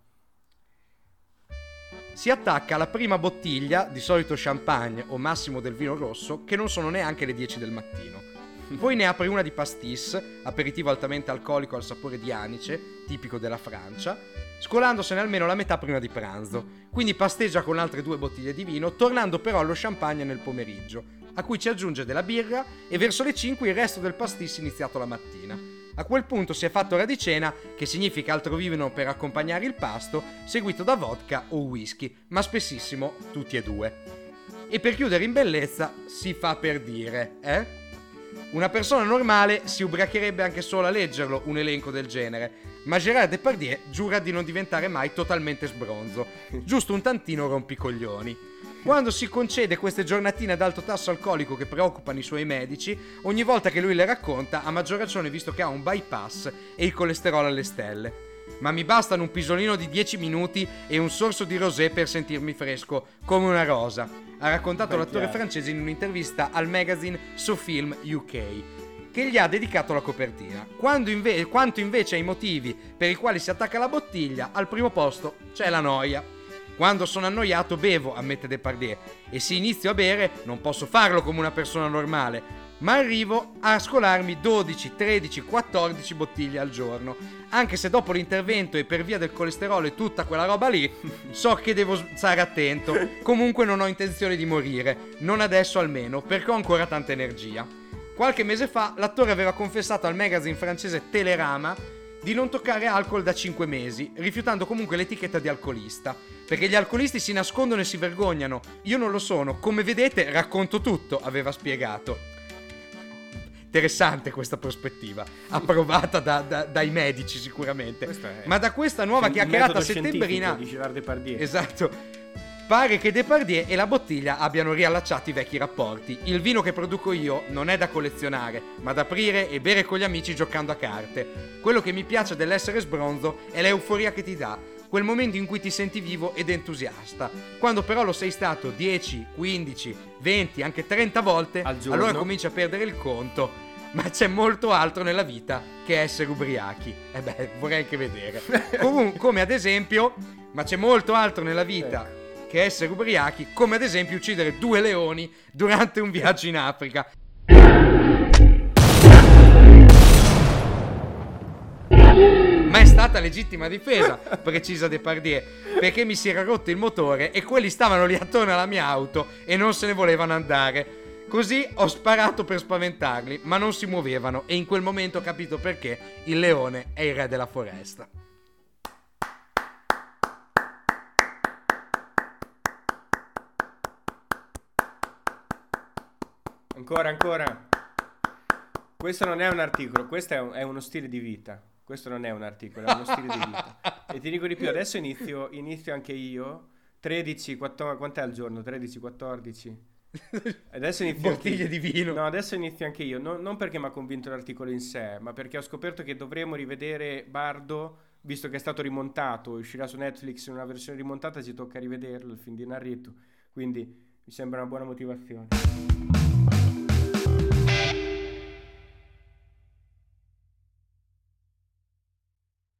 Si attacca alla prima bottiglia, di solito champagne o massimo del vino rosso, che non sono neanche le 10 del mattino. Poi ne apre una di pastis, aperitivo altamente alcolico al sapore di anice, tipico della Francia, scolandosene almeno la metà prima di pranzo. Quindi pasteggia con altre due bottiglie di vino, tornando però allo champagne nel pomeriggio, a cui ci aggiunge della birra e verso le 5 il resto del pastis iniziato la mattina. A quel punto si è fatto ora di cena, che significa altro vino per accompagnare il pasto, seguito da vodka o whisky, ma spessissimo tutti e due. E per chiudere in bellezza si fa per dire, eh? Una persona normale si ubriacherebbe anche solo a leggerlo un elenco del genere, ma Gérard Depardieu giura di non diventare mai totalmente sbronzo, giusto un tantino rompicoglioni. Quando si concede queste giornatine ad alto tasso alcolico che preoccupano i suoi medici, ogni volta che lui le racconta, a maggior ragione visto che ha un bypass e il colesterolo alle stelle. Ma mi bastano un pisolino di 10 minuti e un sorso di rosé per sentirmi fresco, come una rosa, ha raccontato Beh, l'attore francese in un'intervista al magazine SoFilm UK che gli ha dedicato la copertina. Inve- quanto invece ai motivi per i quali si attacca la bottiglia, al primo posto c'è la noia. Quando sono annoiato bevo, ammette Depardieu, e se inizio a bere non posso farlo come una persona normale, ma arrivo a scolarmi 12, 13, 14 bottiglie al giorno. Anche se dopo l'intervento e per via del colesterolo e tutta quella roba lì, so che devo stare attento. Comunque non ho intenzione di morire, non adesso almeno, perché ho ancora tanta energia. Qualche mese fa l'attore aveva confessato al magazine francese Telerama di non toccare alcol da 5 mesi, rifiutando comunque l'etichetta di alcolista. Perché gli alcolisti si nascondono e si vergognano. Io non lo sono, come vedete racconto tutto, aveva spiegato. Interessante questa prospettiva, approvata da, da, dai medici sicuramente. Ma da questa nuova chiacchierata settembrina... Esatto. Pare che Depardieu e la bottiglia abbiano riallacciato i vecchi rapporti. Il vino che produco io non è da collezionare, ma da aprire e bere con gli amici giocando a carte. Quello che mi piace dell'essere sbronzo è l'euforia che ti dà, quel momento in cui ti senti vivo ed entusiasta. Quando però lo sei stato 10, 15, 20, anche 30 volte, allora cominci a perdere il conto ma c'è molto altro nella vita che essere ubriachi. E eh beh, vorrei anche vedere. Comun- come ad esempio, ma c'è molto altro nella vita ecco. che essere ubriachi, come ad esempio uccidere due leoni durante un viaggio in Africa. Ma è stata legittima difesa, precisa Depardieu, perché mi si era rotto il motore e quelli stavano lì attorno alla mia auto e non se ne volevano andare. Così ho sparato per spaventarli, ma non si muovevano e in quel momento ho capito perché il leone è il re della foresta. Ancora, ancora. Questo non è un articolo, questo è, un, è, uno stile di vita. Questo non è un articolo, è uno stile di vita. E ti dico di più, adesso inizio, inizio anche io. 13, 14, quant'è al giorno? 13, 14? Adesso inizio bottiglie di vino. No, adesso inizio anche io. No, non perché mi ha convinto l'articolo in sé, ma perché ho scoperto che dovremmo rivedere Bardo, visto che è stato rimontato. Uscirà su Netflix in una versione rimontata, ci tocca rivederlo il film di Narrito. Quindi mi sembra una buona motivazione.